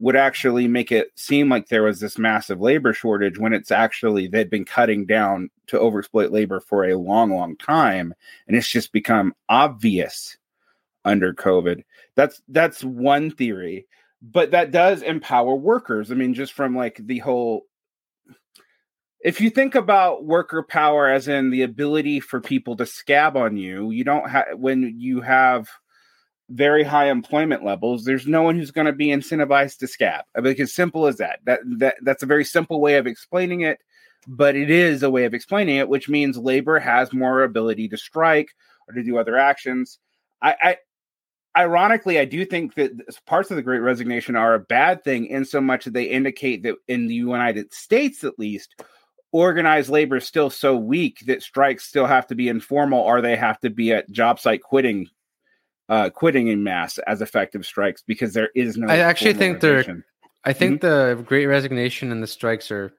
would actually make it seem like there was this massive labor shortage when it's actually they'd been cutting down to overexploit labor for a long, long time, and it's just become obvious under COVID. That's that's one theory, but that does empower workers. I mean, just from like the whole if you think about worker power as in the ability for people to scab on you, you don't have when you have very high employment levels, there's no one who's going to be incentivized to scab. I mean, as simple as that. That that that's a very simple way of explaining it, but it is a way of explaining it, which means labor has more ability to strike or to do other actions. I, I ironically, I do think that parts of the Great Resignation are a bad thing in so much that they indicate that in the United States, at least, organized labor is still so weak that strikes still have to be informal or they have to be at job site quitting uh quitting in mass as effective strikes because there is no
I actually think they're I think mm-hmm. the great resignation and the strikes are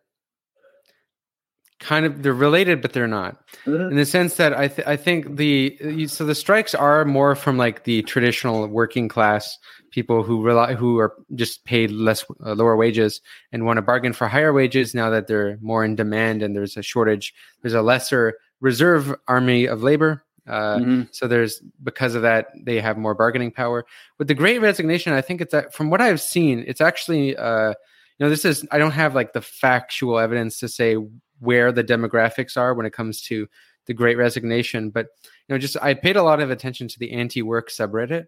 kind of they're related but they're not mm-hmm. in the sense that I th- I think the so the strikes are more from like the traditional working class people who rely who are just paid less uh, lower wages and want to bargain for higher wages now that they're more in demand and there's a shortage there's a lesser reserve army of labor uh, mm-hmm. so there's because of that they have more bargaining power with the great resignation i think it's that from what i've seen it's actually uh, you know this is i don't have like the factual evidence to say where the demographics are when it comes to the great resignation but you know just i paid a lot of attention to the anti-work subreddit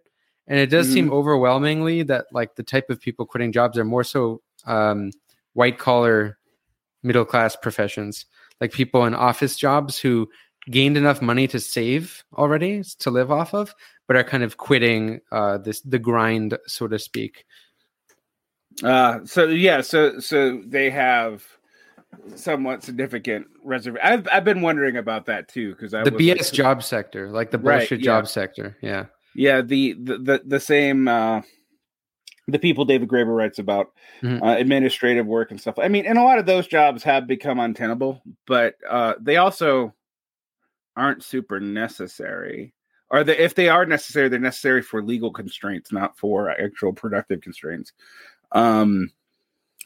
and it does mm-hmm. seem overwhelmingly that like the type of people quitting jobs are more so um, white collar middle class professions like people in office jobs who gained enough money to save already to live off of but are kind of quitting uh, this the grind so to speak
uh so yeah so so they have somewhat significant reserve. I've, I've been wondering about that too because
the bs like, job sector like the bullshit right, yeah. job sector yeah
yeah, the the the, the same uh, the people David Graeber writes about mm-hmm. uh, administrative work and stuff. I mean, and a lot of those jobs have become untenable, but uh, they also aren't super necessary. Or the, if they are necessary, they're necessary for legal constraints, not for actual productive constraints, um,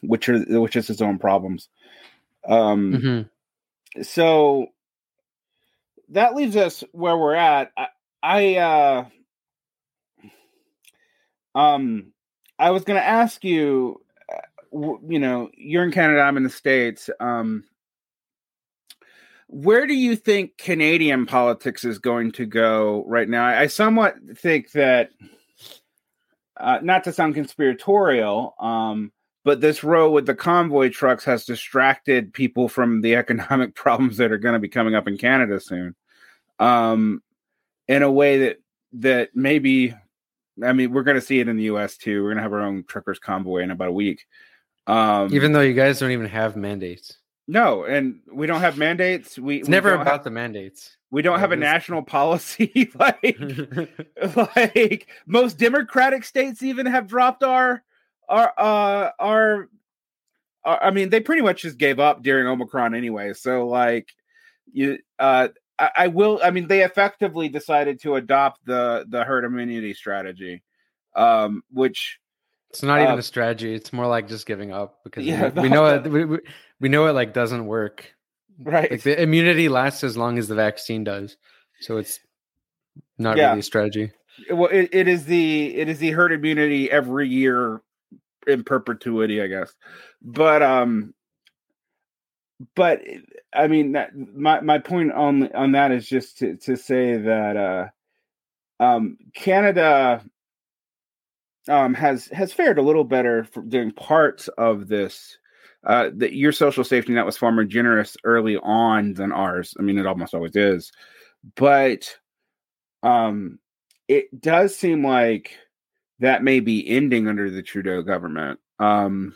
which are which is its own problems. Um, mm-hmm. So that leaves us where we're at. I, I uh, um, I was going to ask you, uh, you know, you're in Canada, I'm in the States. Um, where do you think Canadian politics is going to go right now? I, somewhat think that, uh, not to sound conspiratorial, um, but this row with the convoy trucks has distracted people from the economic problems that are going to be coming up in Canada soon, um, in a way that that maybe I mean, we're going to see it in the U.S. too. We're going to have our own truckers convoy in about a week.
Um, even though you guys don't even have mandates.
No, and we don't have mandates. We
it's
we
never about
have,
the mandates.
We don't have a national policy like like most democratic states even have dropped our our uh our, our I mean, they pretty much just gave up during Omicron anyway. So like you uh I, I will. I mean, they effectively decided to adopt the the herd immunity strategy, um, which
it's not uh, even a strategy. It's more like just giving up because yeah, we, we know. We, we know it like doesn't work.
Right.
Like the immunity lasts as long as the vaccine does, so it's not yeah. really a strategy.
Well, it, it is the it is the herd immunity every year in perpetuity, I guess. But um, but I mean, that, my my point on on that is just to to say that uh, um, Canada um, has has fared a little better for doing parts of this. Uh, that your social safety net was far more generous early on than ours. I mean, it almost always is, but um, it does seem like that may be ending under the Trudeau government. Um,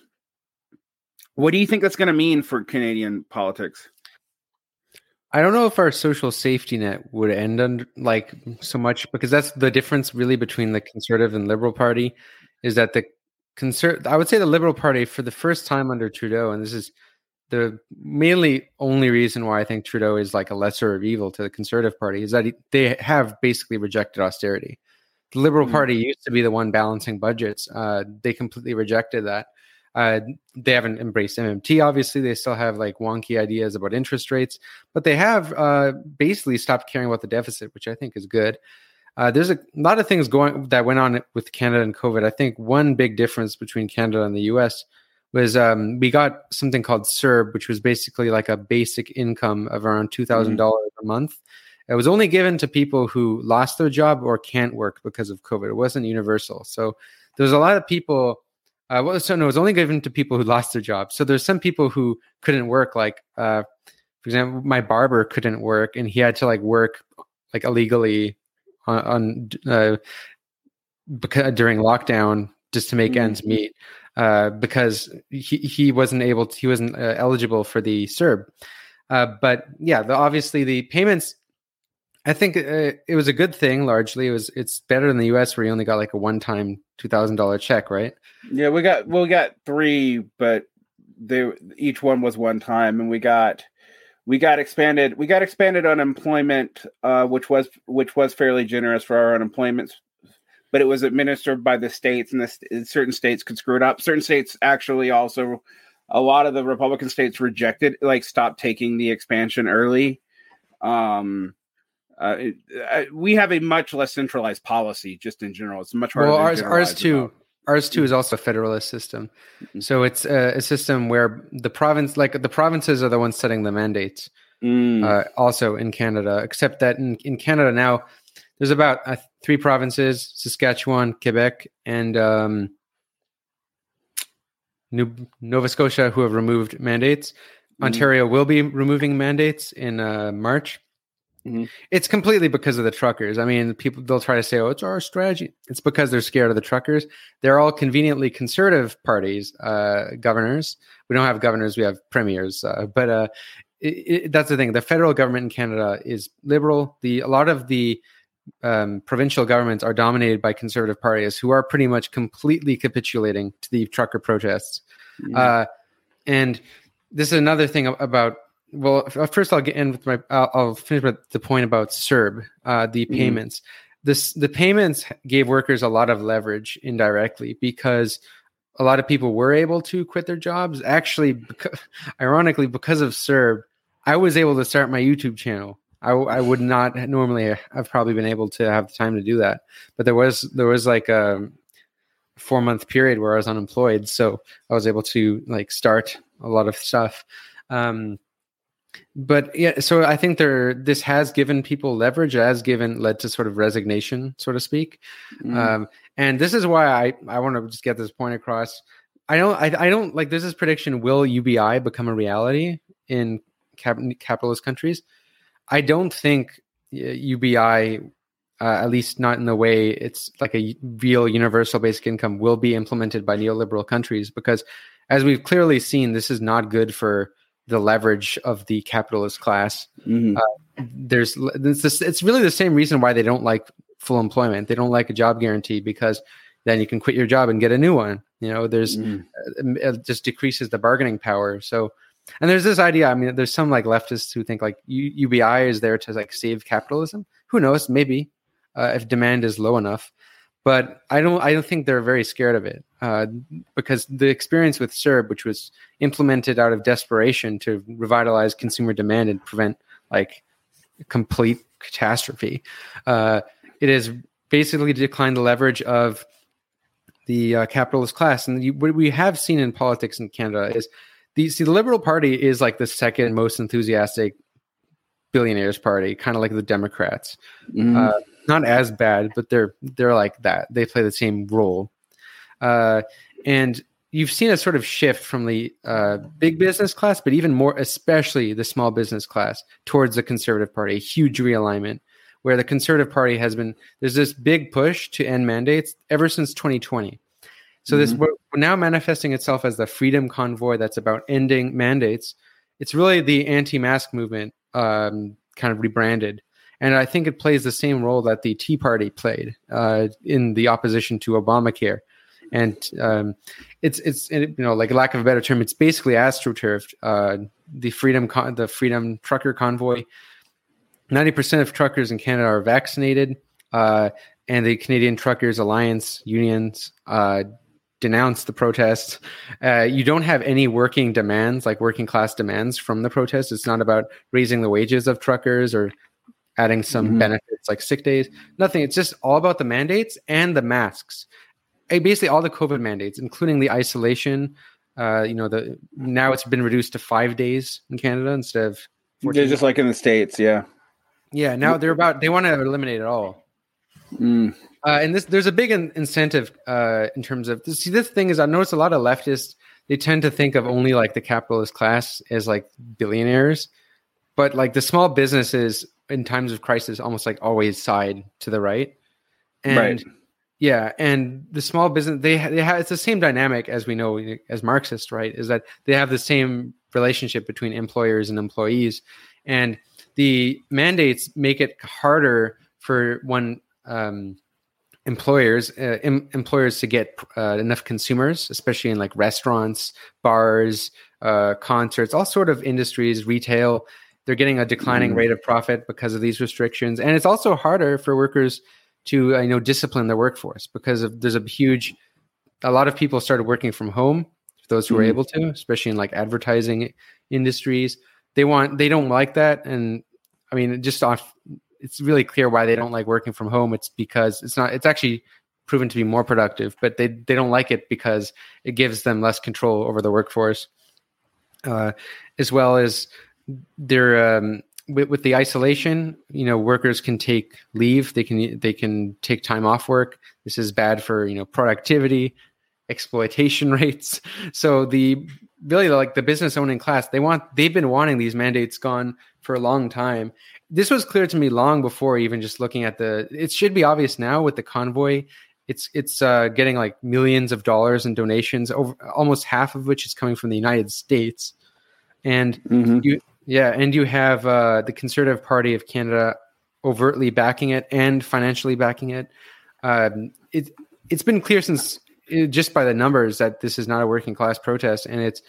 what do you think that's going to mean for Canadian politics?
I don't know if our social safety net would end under like so much because that's the difference really between the conservative and liberal party is that the conser I would say the liberal party for the first time under Trudeau and this is the mainly only reason why I think Trudeau is like a lesser of evil to the Conservative Party is that he, they have basically rejected austerity. The Liberal mm-hmm. Party used to be the one balancing budgets. Uh, they completely rejected that. Uh, they haven't embraced MMT. Obviously, they still have like wonky ideas about interest rates, but they have uh, basically stopped caring about the deficit, which I think is good. Uh, there's a lot of things going that went on with Canada and COVID. I think one big difference between Canada and the U.S. was um, we got something called CERB, which was basically like a basic income of around two thousand dollars mm-hmm. a month. It was only given to people who lost their job or can't work because of COVID. It wasn't universal. So there was a lot of people. Uh, well, so no, it was only given to people who lost their job. So there's some people who couldn't work, like uh, for example, my barber couldn't work, and he had to like work like illegally on, on uh, because, during lockdown just to make mm-hmm. ends meet uh, because he, he wasn't able to, he wasn't uh, eligible for the CERB. Uh, but yeah, the, obviously the payments, I think uh, it was a good thing. Largely, it was it's better than the U.S. where you only got like a one-time two thousand dollar check, right?
Yeah, we got well, we got three, but they each one was one time, and we got we got expanded we got expanded unemployment uh, which was which was fairly generous for our unemployment but it was administered by the states and the certain states could screw it up certain states actually also a lot of the republican states rejected like stopped taking the expansion early um uh, it, uh, we have a much less centralized policy just in general it's much harder
well ours ours too. Ours too is also a federalist system. Mm-hmm. So it's a, a, system where the province, like the provinces, are the ones setting the mandates. Mm. Uh, also in Canada, except that in, in Canada now, there's about uh, three provinces: Saskatchewan, Quebec, and um, New Nova Scotia, who have removed mandates. Mm. Ontario will be removing mandates in uh, March. Mm-hmm. It's completely because of the truckers. I mean, people they'll try to say, "Oh, it's our strategy." It's because they're scared of the truckers. They're all conveniently conservative parties, uh, governors. We don't have governors; we have premiers. Uh, but uh, it, it, that's the thing. The federal government in Canada is liberal. The a lot of the um, provincial governments are dominated by conservative parties who are pretty much completely capitulating to the trucker protests. Mm-hmm. and this is another thing about well, uh, first I'll get in with my. I'll, I'll finish with the point about CERB, uh, the mm-hmm. payments. Mm. This the payments gave workers a lot of leverage indirectly because a lot of people were able to quit their jobs. Actually, because, ironically, because of CERB, I was able to start my YouTube channel. I, I would not normally have probably been able to have the time to do that, but there was there was like a four month period where I was unemployed, so I was able to like start a lot of stuff. Um, but yeah, so I think there this has given people leverage, has given led to sort of resignation, so to speak. Mm. Um, and this is why I I want to just get this point across. I don't I, I don't like this is prediction. Will UBI become a reality in cap- capitalist countries? I don't think UBI, uh, at least not in the way it's like a real universal basic income, will be implemented by neoliberal countries because, as we've clearly seen, this is not good for the leverage of the capitalist class. Mm-hmm. Uh, there's it's, it's really the same reason why they don't like full employment. They don't like a job guarantee because then you can quit your job and get a new one. You know, there's mm. it just decreases the bargaining power. So, and there's this idea. I mean, there's some like leftists who think like U- UBI is there to like save capitalism. Who knows? Maybe uh, if demand is low enough but I don't I don't think they're very scared of it uh, because the experience with CERB, which was implemented out of desperation to revitalize consumer demand and prevent like complete catastrophe, uh, it has basically declined the leverage of the uh, capitalist class. And you, what we have seen in politics in Canada is the see the Liberal Party is like the second most enthusiastic billionaires party, kind of like the Democrats. Mm not as bad, but they're they're like that. They play the same role, uh, and you've seen a sort of shift from the uh, big business class, but even more, especially the small business class, towards the Conservative Party. A huge realignment where the Conservative Party has been there's this big push to end mandates ever since 2020. So mm-hmm. this now manifesting itself as the Freedom Convoy that's about ending mandates. It's really the anti-mask movement um, kind of rebranded and I think it plays the same role that the Tea Party played uh, in the opposition to Obamacare. and um, it's it's you know like lack of a better term, it's basically astroturfed. Uh, the freedom con- the freedom trucker convoy. Ninety percent of truckers in Canada are vaccinated, uh, and the Canadian Truckers Alliance unions uh, denounced the protests. Uh, you don't have any working demands, like working class demands from the protests. It's not about raising the wages of truckers or adding some mm-hmm. benefits like sick days. Nothing. It's just all about the mandates and the masks. Basically, all the COVID mandates, including the isolation. Uh, you know, the now it's been reduced to five days in Canada instead of.
14 just like in the states, yeah.
Yeah, now they're about they want to eliminate it all.
Mm.
Uh, and this there's a big in, incentive uh, in terms of see this thing is I notice a lot of leftists they tend to think of only like the capitalist class as like billionaires, but like the small businesses in times of crisis almost like always side to the right, and right. yeah, and the small business they they have it's the same dynamic as we know as Marxists, right? Is that they have the same relationship between employers and employees, and the mandates make it harder for one um, employers uh, em- employers to get uh, enough consumers especially in like restaurants bars uh, concerts all sort of industries retail they're getting a declining mm. rate of profit because of these restrictions and it's also harder for workers to i know discipline their workforce because of, there's a huge a lot of people started working from home those who mm. were able to especially in like advertising industries they want they don't like that and i mean just off it's really clear why they don't like working from home. It's because it's not. It's actually proven to be more productive, but they they don't like it because it gives them less control over the workforce, uh, as well as their um, with, with, the isolation. You know, workers can take leave. They can they can take time off work. This is bad for you know productivity, exploitation rates. So the really like the business owning class, they want they've been wanting these mandates gone for a long time, this was clear to me long before even just looking at the it should be obvious now with the convoy it's it's uh, getting like millions of dollars in donations over almost half of which is coming from the united states and mm-hmm. you yeah and you have uh, the conservative party of canada overtly backing it and financially backing it. Um, it it's been clear since just by the numbers that this is not a working class protest and it's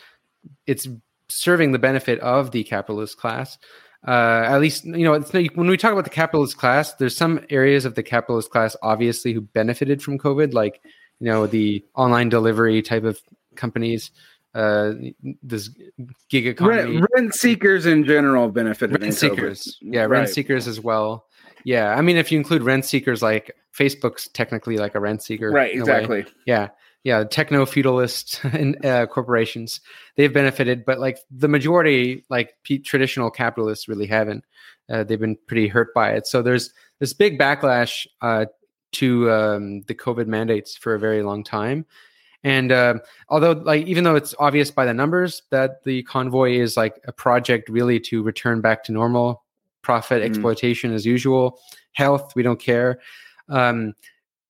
it's serving the benefit of the capitalist class. Uh, at least you know when we talk about the capitalist class there's some areas of the capitalist class obviously who benefited from covid like you know the online delivery type of companies uh this gig economy
rent, rent seekers in general benefited
rent seekers COVID. yeah rent right. seekers as well yeah i mean if you include rent seekers like facebook's technically like a rent seeker
right exactly
yeah yeah, techno feudalist uh, corporations they've benefited, but like the majority, like p- traditional capitalists, really haven't. Uh, they've been pretty hurt by it. So there's this big backlash uh, to um, the COVID mandates for a very long time. And uh, although, like, even though it's obvious by the numbers that the convoy is like a project really to return back to normal profit mm. exploitation as usual, health, we don't care. Um,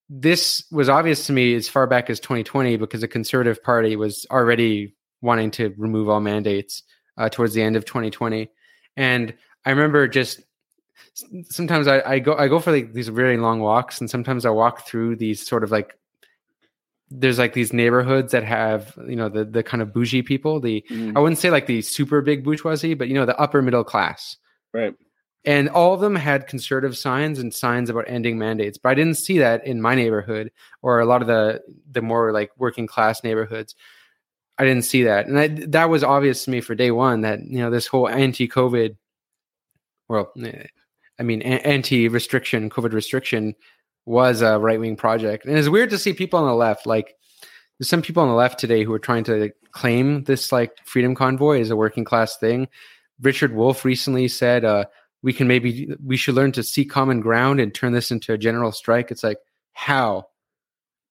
this was obvious to me as far back as 2020 because the Conservative Party was already wanting to remove all mandates uh, towards the end of 2020, and I remember just sometimes I, I go I go for like these really long walks, and sometimes I walk through these sort of like there's like these neighborhoods that have you know the the kind of bougie people the mm. I wouldn't say like the super big bourgeoisie, but you know the upper middle class,
right?
and all of them had conservative signs and signs about ending mandates but i didn't see that in my neighborhood or a lot of the the more like working class neighborhoods i didn't see that and I, that was obvious to me for day one that you know this whole anti-covid well eh, i mean anti-restriction covid restriction was a right-wing project. And it's weird to see people on the left like there's some people on the left today who are trying to claim this like freedom convoy is a working class thing. Richard wolff recently said uh, we can maybe we should learn to see common ground and turn this into a general strike. It's like how?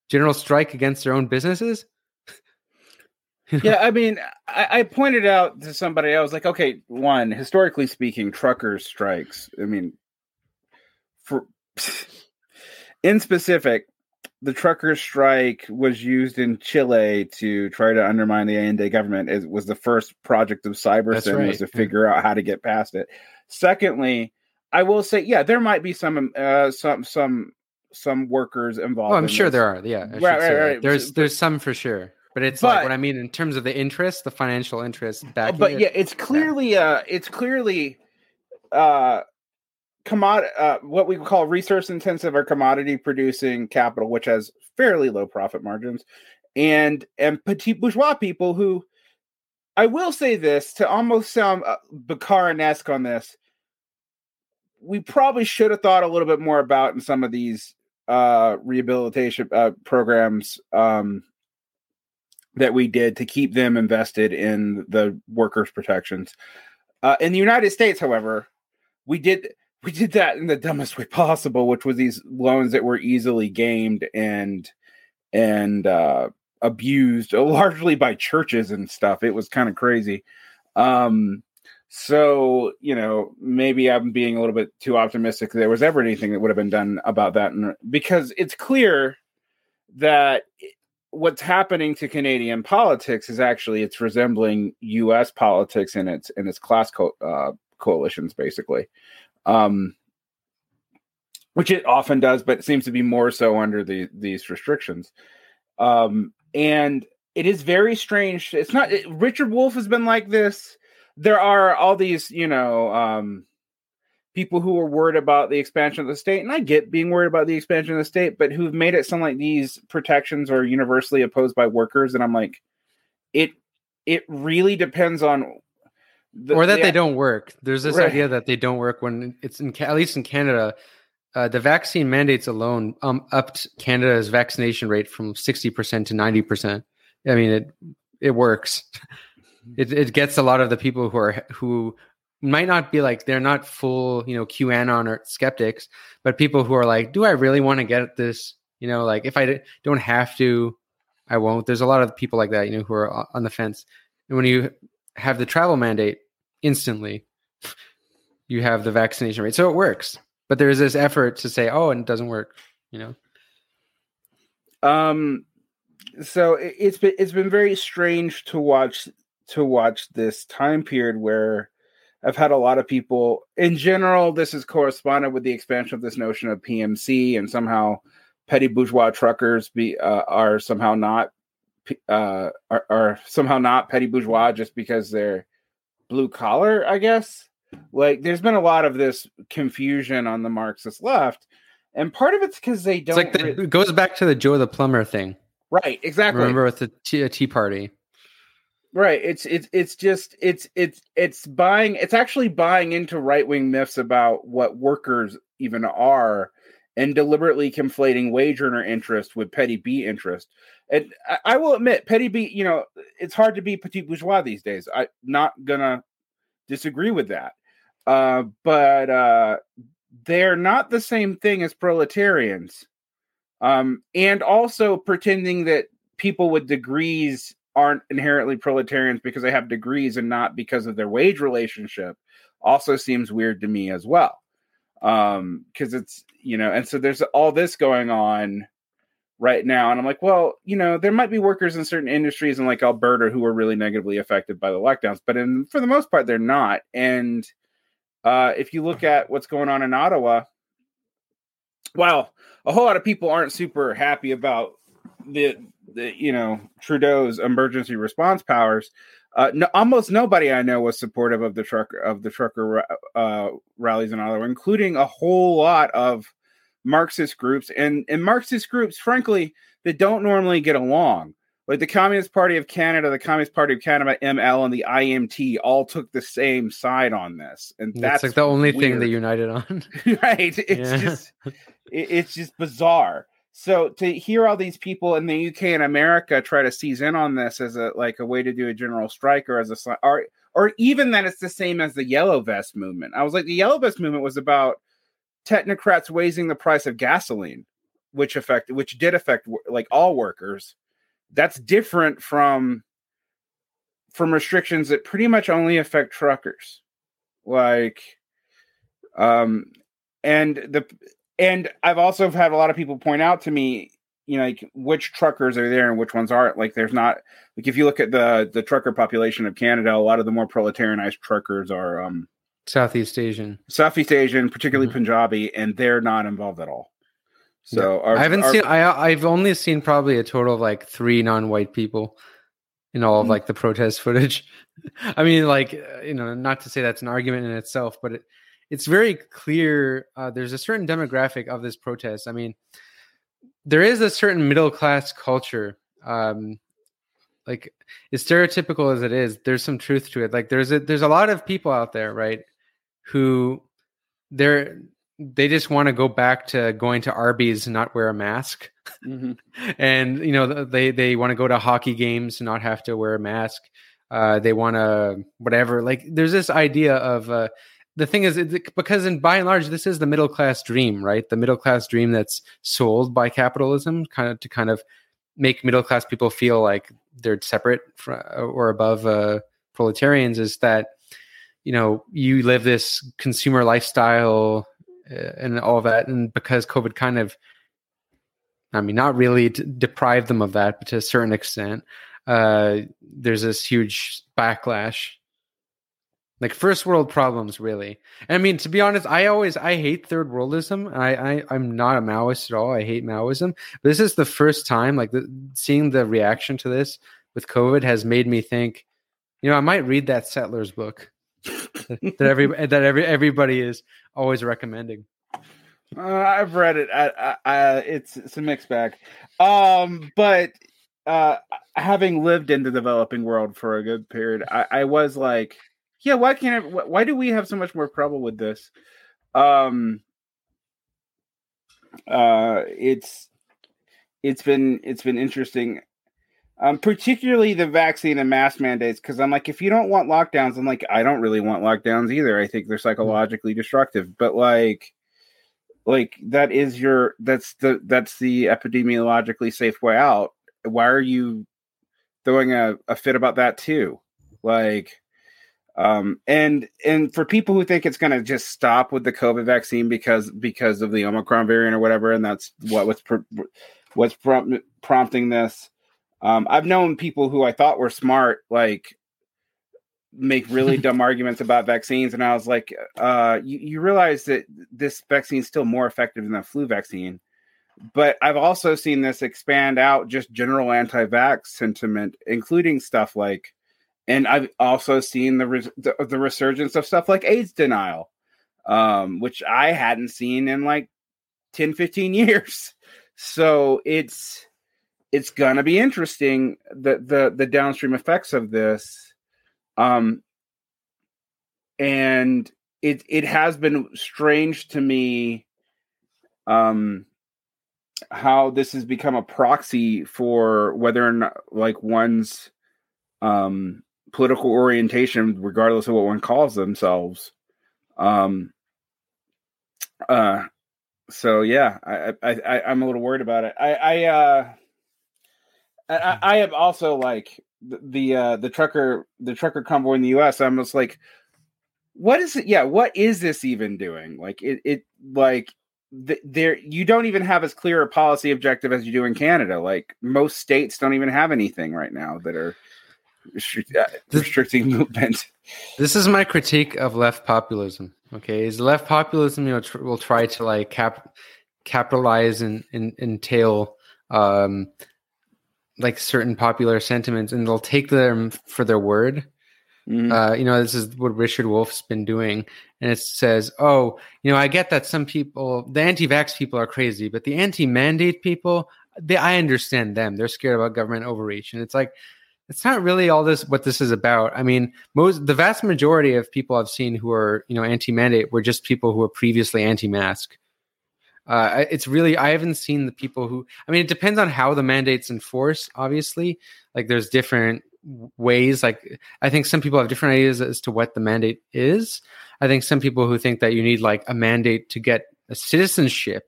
General strike against their own businesses?
Yeah i mean I, I, pointed out to somebody i was like okay one historically speaking truckers strikes i mean for in specific the trucker strike was used in chile to try to undermine the allende government it was the first project of cybersyn right. was to figure out how to get past it Secondly, I will say, yeah, there might be some uh, some some some workers involved.
Oh, I'm
in
sure
this.
there are. Yeah,
Right, right, right.
There's there's some for sure, but it's
But-
like what I mean in terms of the interest, the financial interest back.
but yeah, it's clearly uh it's clearly uh commod uh what we call resource intensive or commodity producing capital which has fairly low profit margins and and petit bourgeois people who I will say this to almost sound uh, Bakunin-esque on this we probably should have thought a little bit more about in some of these uh rehabilitation uh, programs um that we did to keep them invested in the workers protections. Uh, in the united states however we did we did that in the dumbest way possible which was these loans that were easily gamed and and uh abused largely by churches and stuff it was kind of crazy um so you know maybe i'm being a little bit too optimistic there was ever anything that would have been done about that and because it's clear that what's happening to Canadian politics is actually it's resembling U.S. politics in its in its class co- uh, coalitions, basically, um, which it often does, but it seems to be more so under the these restrictions. Um, and it is very strange. It's not it, Richard Wolff has been like this. There are all these, you know, um, people who are worried about the expansion of the state, and I get being worried about the expansion of the state, but who've made it sound like these protections are universally opposed by workers, and I'm like, it it really depends on, the,
or that
the-
they don't work. There's this
Right.
idea that they don't work when it's in at least in Canada. Uh, the vaccine mandates alone um, upped Canada's vaccination rate from 60% to 90%. I mean, it it works. It it gets a lot of the people who are who might not be like they're not full, you know, QAnon or skeptics, but people who are like, do I really want to get this? You know, like if I don't have to, I won't. There's a lot of people like that, you know, who are on the fence. And when you have the travel mandate, instantly you have the vaccination rate, so it works. But there is this effort to say, oh, and it doesn't work. You know,
um so it, it's been it's been very strange to watch to watch this time period where I've had a lot of people in general this has corresponded with the expansion of this notion of PMC and somehow petty bourgeois truckers be uh, are somehow not uh are, are somehow not petty bourgeois just because they're blue collar I guess like there's been a lot of this confusion on the Marxist left and part of it's because they don't
like the,
re-
it goes back to the Joe the plumber thing.
right exactly
Remember with the tea, uh, tea party?
Right. It's it's it's just it's it's it's buying it's actually buying into right wing myths about what workers even are and deliberately conflating wage earner interest with petty B interest. And I, I will admit, petty B, you know, it's hard to be petit bourgeois these days. I'm not gonna disagree with that. Uh, but uh they're not the same thing as proletarians. Um, and also pretending that people with degrees aren't inherently proletarians because they have degrees and not because of their wage relationship also seems weird to me as well um because it's you know and so there's all this going on right now and i'm like well you know there might be workers in certain industries in like alberta who are really negatively affected by the lockdowns but in for the most part they're not and uh if you look at what's going on in ottawa well a whole lot of people aren't super happy about the, the you know Trudeau's emergency response powers. Uh, no, almost nobody I know was supportive of the trucker of the trucker uh, rallies in Ottawa, including a whole lot of Marxist groups and and Marxist groups, frankly, that don't normally get along. Like the Communist Party of Canada, the Communist Party of Canada, ML, and the IMT all took the same side on this, and
That's
that's
like the only thing they united on.
right it's
Yeah.
just it, it's just bizarre so to hear all these people in the uk and america try to seize in on this as a like a way to do a general strike or as a or or even that it's the same as the yellow vest movement. I was like the yellow vest movement was about technocrats raising the price of gasoline which affected which did affect like all workers. That's different from from restrictions that pretty much only affect truckers. Like um and the and i've also had a lot of people point out to me you know like which truckers are there and which ones aren't like there's not like if you look at the the trucker population of canada a lot of the more proletarianized truckers are um
Southeast Asian.
southeast asian particularly
Mhm.
punjabi and they're not involved at all So
yeah. our, I haven't our, seen. I I've only seen probably a total of like three non-white people in all of mm-hmm. like the protest footage. I mean, like you know, not to say that's an argument in itself, but it, it's very clear. Uh, there's a certain demographic of this protest. I mean, there is a certain middle class culture. Um, like as stereotypical as it is, there's some truth to it. Like there's a there's a lot of people out there, right, who they're they just want to go back to going to Arby's and not wear a mask. Mm-hmm. and you know they they want to go to hockey games and not have to wear a mask. Uh, they want to whatever. Like there's this idea of uh, the thing is because in by and large this is the middle class dream, right? The middle class dream that's sold by capitalism, kind of to kind of make middle class people feel like they're separate from, or above uh, proletarians is that you know you live this consumer lifestyle uh, and all that. And because COVID kind of, I mean, not really deprived them of that, but to a certain extent, uh, there's this huge backlash. Like first world problems, really. And I mean, to be honest, I always I hate third worldism. I, I I'm not a Maoist at all. I hate Maoism. This is the first time, like the, seeing the reaction to this with COVID has made me think, you know, I might read that Settlers book that every that every everybody is always recommending.
Uh, I've read it. I, I, I, it's it's a mixed bag. Um, but uh, having lived in the developing world for a good period, I, I was like, yeah, why can't I, why do we have so much more trouble with this? Um, uh, it's it's been it's been interesting um, particularly the vaccine and mask mandates. Because I'm like, if you don't want lockdowns, I'm like, I don't really want lockdowns either. I think they're mm-hmm. psychologically destructive. But like, like that is your that's the that's the epidemiologically safe way out. Why are you throwing a, a fit about that too? Like, um, and and for people who think it's going to just stop with the COVID vaccine because because of the Omicron variant or whatever, and that's what was what's prompt, prompting this um, I've known people who I thought were smart, like make really dumb arguments about vaccines, and I was like, uh, you, you realize that this vaccine is still more effective than the flu vaccine. But I've also seen this expand out just general anti-vax sentiment, including stuff like, and I've also seen the res- the, the resurgence of stuff like AIDS denial, um, which I hadn't seen in like 10, 15 years. So it's it's gonna be interesting the the the downstream effects of this um and it it has been strange to me um how this has become a proxy for whether or not like one's um political orientation regardless of what one calls themselves um uh so yeah i i, I i'm a little worried about it i i uh I, I am also like the the, uh, the trucker the trucker convoy in the U.S. I'm just like, what is it? Yeah, what is this even doing? Like it it like the, there you don't even have as clear a policy objective as you do in Canada. Like most states don't even have anything right now that are restrict, uh, restricting movement.
This is my critique of left populism. Okay, is left populism you know tr- will try to like cap capitalize and, and entail um like certain popular sentiments and they'll take them for their word. Mm-hmm. Uh, you know, this is what Richard Wolff's been doing. And it says, oh, you know, I get that some people, the anti vax people are crazy, but the anti mandate people, they, I understand them. They're scared about government overreach. And it's like, it's not really all this what this is about. I mean, most the vast majority of people I've seen who are you know anti-mandate were just people who were previously anti-mask. Uh, it's really I haven't seen the people who. I mean, it depends on how the mandates enforce. Obviously, like there's different ways. Like I think some people have different ideas as to what the mandate is. I think some people who think that you need like a mandate to get a citizenship.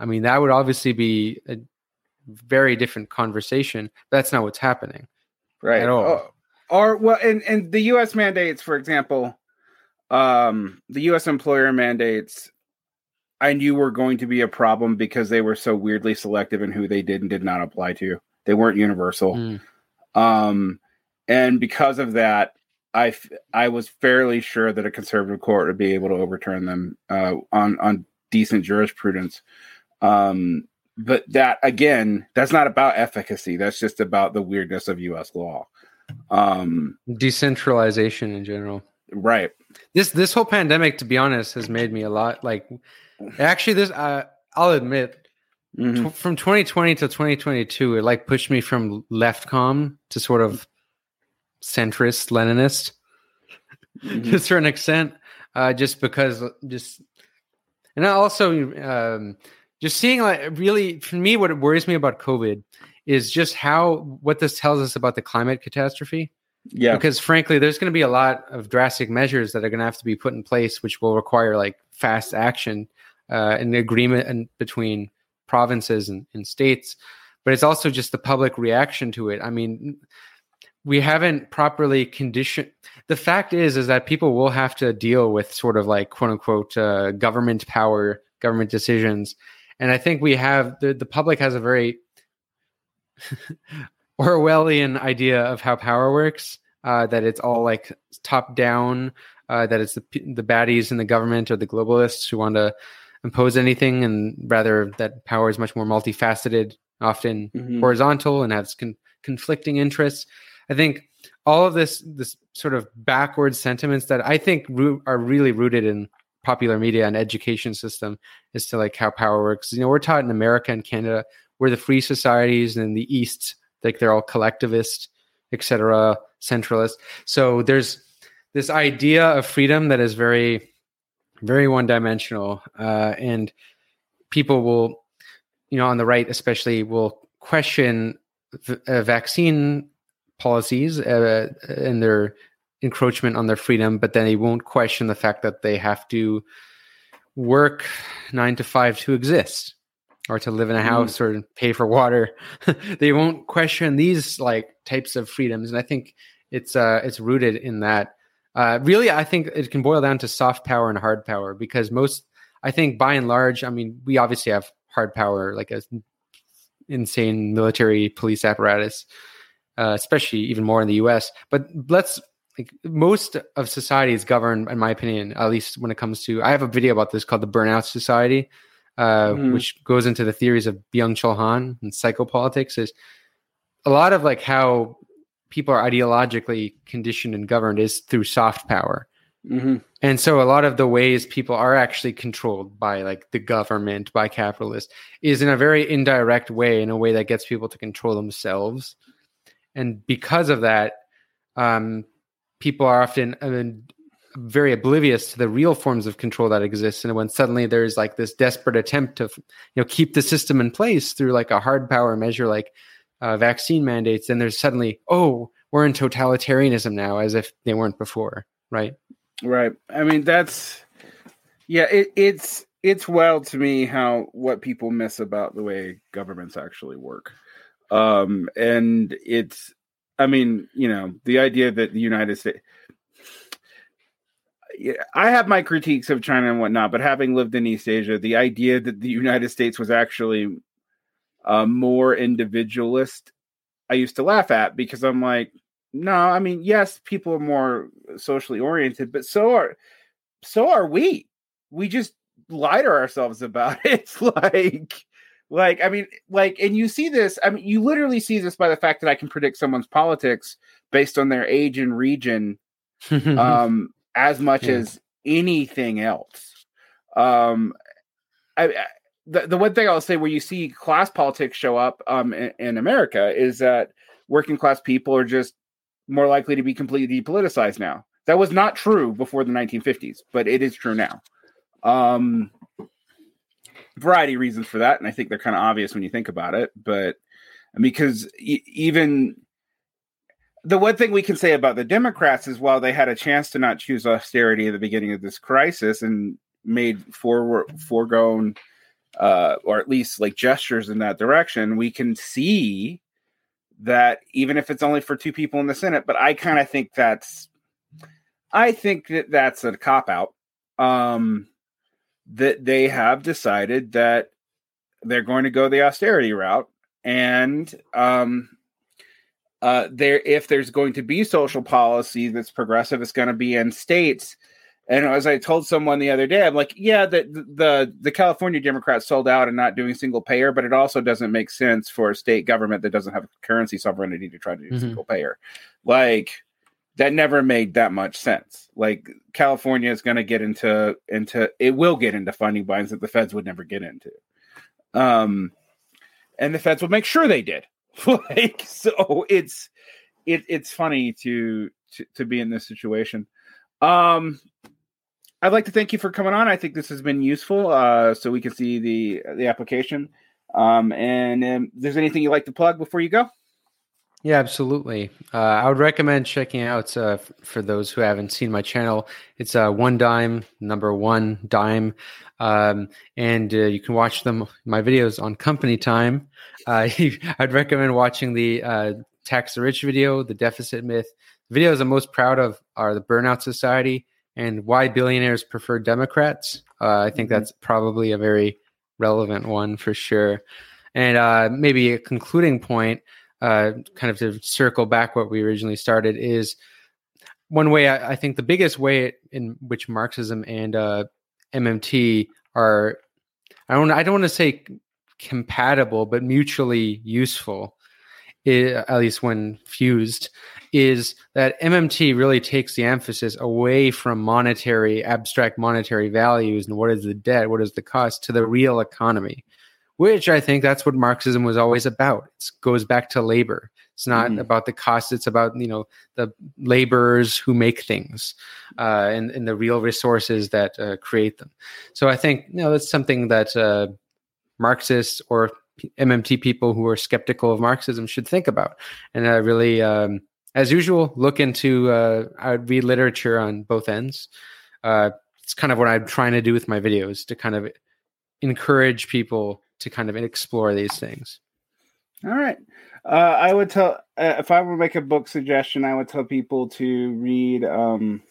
I mean, that would obviously be a very different conversation. That's not what's happening,
right? At all. Oh, or well, and and the U.S. mandates, for example, um, the U.S. employer mandates I knew were going to be a problem because they were so weirdly selective in who they did and did not apply to. They weren't universal. Mm. Um, and because of that, I, I was fairly sure that a conservative court would be able to overturn them uh, on on decent jurisprudence. Um, but that again, that's not about efficacy. That's just about the weirdness of U.S. law. Um,
Decentralization in general.
Right.
This this whole pandemic, to be honest, has made me a lot like. Actually, this uh, I'll admit.
Mhm.
Tw- from 2020 to 2022, it like pushed me from leftcom to sort of centrist Leninist
Mhm.
to a certain extent, uh, just because just and I also um, just seeing like really for me what worries me about COVID is just how what this tells us about the climate catastrophe.
Yeah.
Because frankly, there's going to be a lot of drastic measures that are going to have to be put in place, which will require like fast action uh, and agreement and between provinces and, and states. But it's also just the public reaction to it. I mean, we haven't properly conditioned. The fact is, is that people will have to deal with sort of like quote unquote uh, government power, government decisions, and I think we have the the public has a very Orwellian idea of how power works. Uh, that it's all like top down. Uh, that it's the the baddies in the government or the globalists who want to impose anything, and rather that power is much more multifaceted, often
Mhm.
horizontal, and has con- conflicting interests. I think all of this this sort of backward sentiments that I think root, are really rooted in popular media and education system as to like how power works. You know, we're taught in America and Canada, we're the free societies, and in the East, like they're all collectivist, etc., centralist. So there's this idea of freedom that is very, very one dimensional, uh, and people will, you know, on the right especially, will question v- uh, vaccine policies uh, and their encroachment on their freedom, but then they won't question the fact that they have to work nine to five to exist or to live in a
Mm.
house or pay for water. they won't question these like types of freedoms, and I think it's uh, it's rooted in that. Uh, really, I think it can boil down to soft power and hard power because most, I think, by and large, I mean, we obviously have hard power, like a insane military police apparatus, uh, especially even more in the U.S. But let's like most of society is governed, in my opinion, at least when it comes to. I have a video about this called the Burnout Society, uh,
Mhm.
which goes into the theories of Byung Chul Han and psychopolitics. Is a lot of like how people are ideologically conditioned and governed is through soft power.
Mhm.
And so a lot of the ways people are actually controlled by like the government, by capitalists, is in a very indirect way, in a way that gets people to control themselves. And because of that, um, people are often I mean, very oblivious to the real forms of control that exist. And when suddenly there's like this desperate attempt to, you know, keep the system in place through like a hard power measure like uh, vaccine mandates, then there's suddenly, oh, we're in totalitarianism now, as if they weren't before, right?
Right. I mean, that's yeah. It, it's it's wild to me how what people miss about the way governments actually work, um, and it's. I mean, you know, the idea that the United States. I have my critiques of China and whatnot, but having lived in East Asia, the idea that the United States was actually uh, more individualist, I used to laugh at because I'm like, no, I mean, yes, people are more socially oriented, but so are so are we. We just lie to ourselves about it. It's like like I mean, like and you see this, I mean, you literally see this by the fact that I can predict someone's politics based on their age and region um as much
Yeah.
as anything else. Um I, I the, the one thing I'll say where you see class politics show up um in, in America is that working class people are just more likely to be completely depoliticized now. That was not true before the 1950s, but it is true now. Um, variety of reasons for that, and I think they're kind of obvious when you think about it. But because even the one thing we can say about the Democrats is while they had a chance to not choose austerity at the beginning of this crisis and made for foregone uh, or at least like gestures in that direction, we can see that even if it's only for two people in the Senate, but I kind of think that's, I think that that's a cop out. Um, that they have decided that they're going to go the austerity route, and um, uh, there if there's going to be social policy that's progressive, it's going to be in states And as I told someone the other day, I'm like, yeah, the the the California Democrats sold out and not doing single payer, but it also doesn't make sense for a state government that doesn't have currency sovereignty to try to do mm-hmm. single payer. Like that never made that much sense. Like California is going to get into into it will get into funding binds that the feds would never get into. Um and the feds will make sure they did. like so it's it, it's funny to, to to be in this situation. Um I'd like to thank you for coming on. I think this has been useful, uh, so we can see the the application. Um, and um, there's anything you'd like to plug before you go?
Yeah, absolutely. Uh, I would recommend checking out uh, for those who haven't seen my channel. It's uh, one dime, number one dime, um, and uh, you can watch them my videos on Company Time. Uh, I'd recommend watching the uh, Tax the Rich video, the Deficit Myth. The videos I'm most proud of are the Burnout Society and why billionaires prefer Democrats. Uh, I think mm-hmm. that's probably a very relevant one for sure. And uh, maybe a concluding point, uh, kind of to circle back what we originally started, is one way I, I think the biggest way in which Marxism and MMT uh, are, I don't, I don't want to say compatible, but mutually useful. at least when fused, is that MMT really takes the emphasis away from monetary, abstract monetary values and what is the debt, what is the cost to the real economy, which I think that's what Marxism was always about. It goes back to labor. It's not mm-hmm. about the cost. It's about you know the laborers who make things uh, and, and the real resources that uh, create them. So I think you know that's something that uh, Marxists or MMT people who are skeptical of Marxism should think about and uh, really um, as usual, look into uh, I read literature on both ends. Uh, it's kind of what I'm trying to do with my videos to kind of encourage people to kind of explore these things.
All right. Uh, I would tell uh, if I were to make a book suggestion, I would tell people to read um,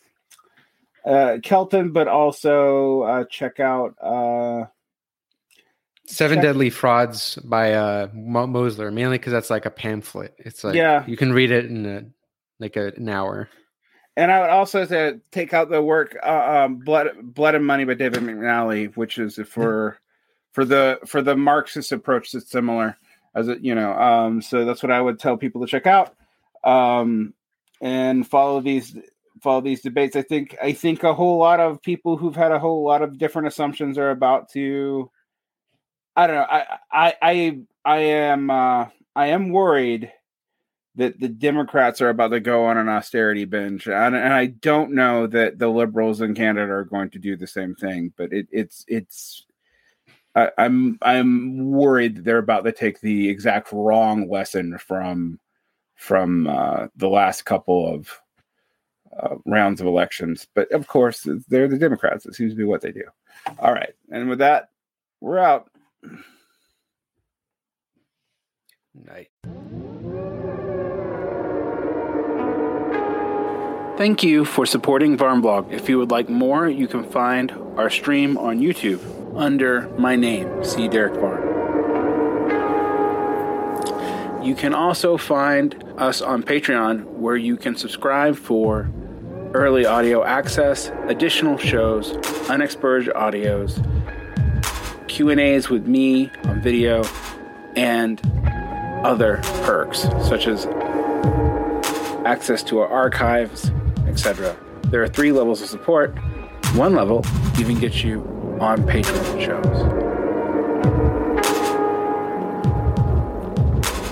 uh, Kelton, but also uh, check out uh,
Seven Check. Deadly Frauds by uh Mosler, mainly because that's like a pamphlet. It's like
yeah,
you can read it in a, like a, an hour.
And I would also say take out the work uh, um, Blood Blood and Money by David McNally, which is for for the for the Marxist approach that's similar as it you know. Um, so that's what I would tell people to check out. Um, and follow these follow these debates. I think I think a whole lot of people who've had a whole lot of different assumptions are about to I don't know. I I I I am uh, I am worried that the Democrats are about to go on an austerity binge, and, and, I don't know that the liberals in Canada are going to do the same thing. But it, it's it's I, I'm I'm worried that they're about to take the exact wrong lesson from from uh, the last couple of uh, rounds of elections. But of course, they're the Democrats. It seems to be what they do. All right, and with that, we're out.
Night.
Thank you for supporting Varn Vlog. If you would like more, you can find our stream on YouTube under my name, C. Derek Varn. You can also find us on Patreon, where you can subscribe for early audio access, additional shows, unexpurged audios, Q&As with me on video, and other perks such as access to our archives, etc. There are three levels of support. One level even gets you on Patreon shows.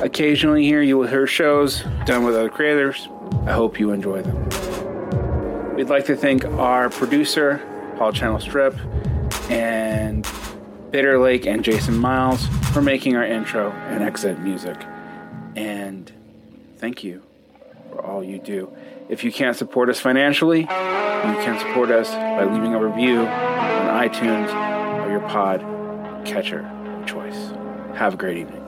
Occasionally, here you will hear shows done with other creators. I hope you enjoy them. We'd like to thank our producer, Paul Channel Strip, and Bitter Lake and Jason Miles for making our intro and exit music. And thank you for all you do. If you can't support us financially, you can support us by leaving a review iTunes or your pod catcher of choice. Have a great evening.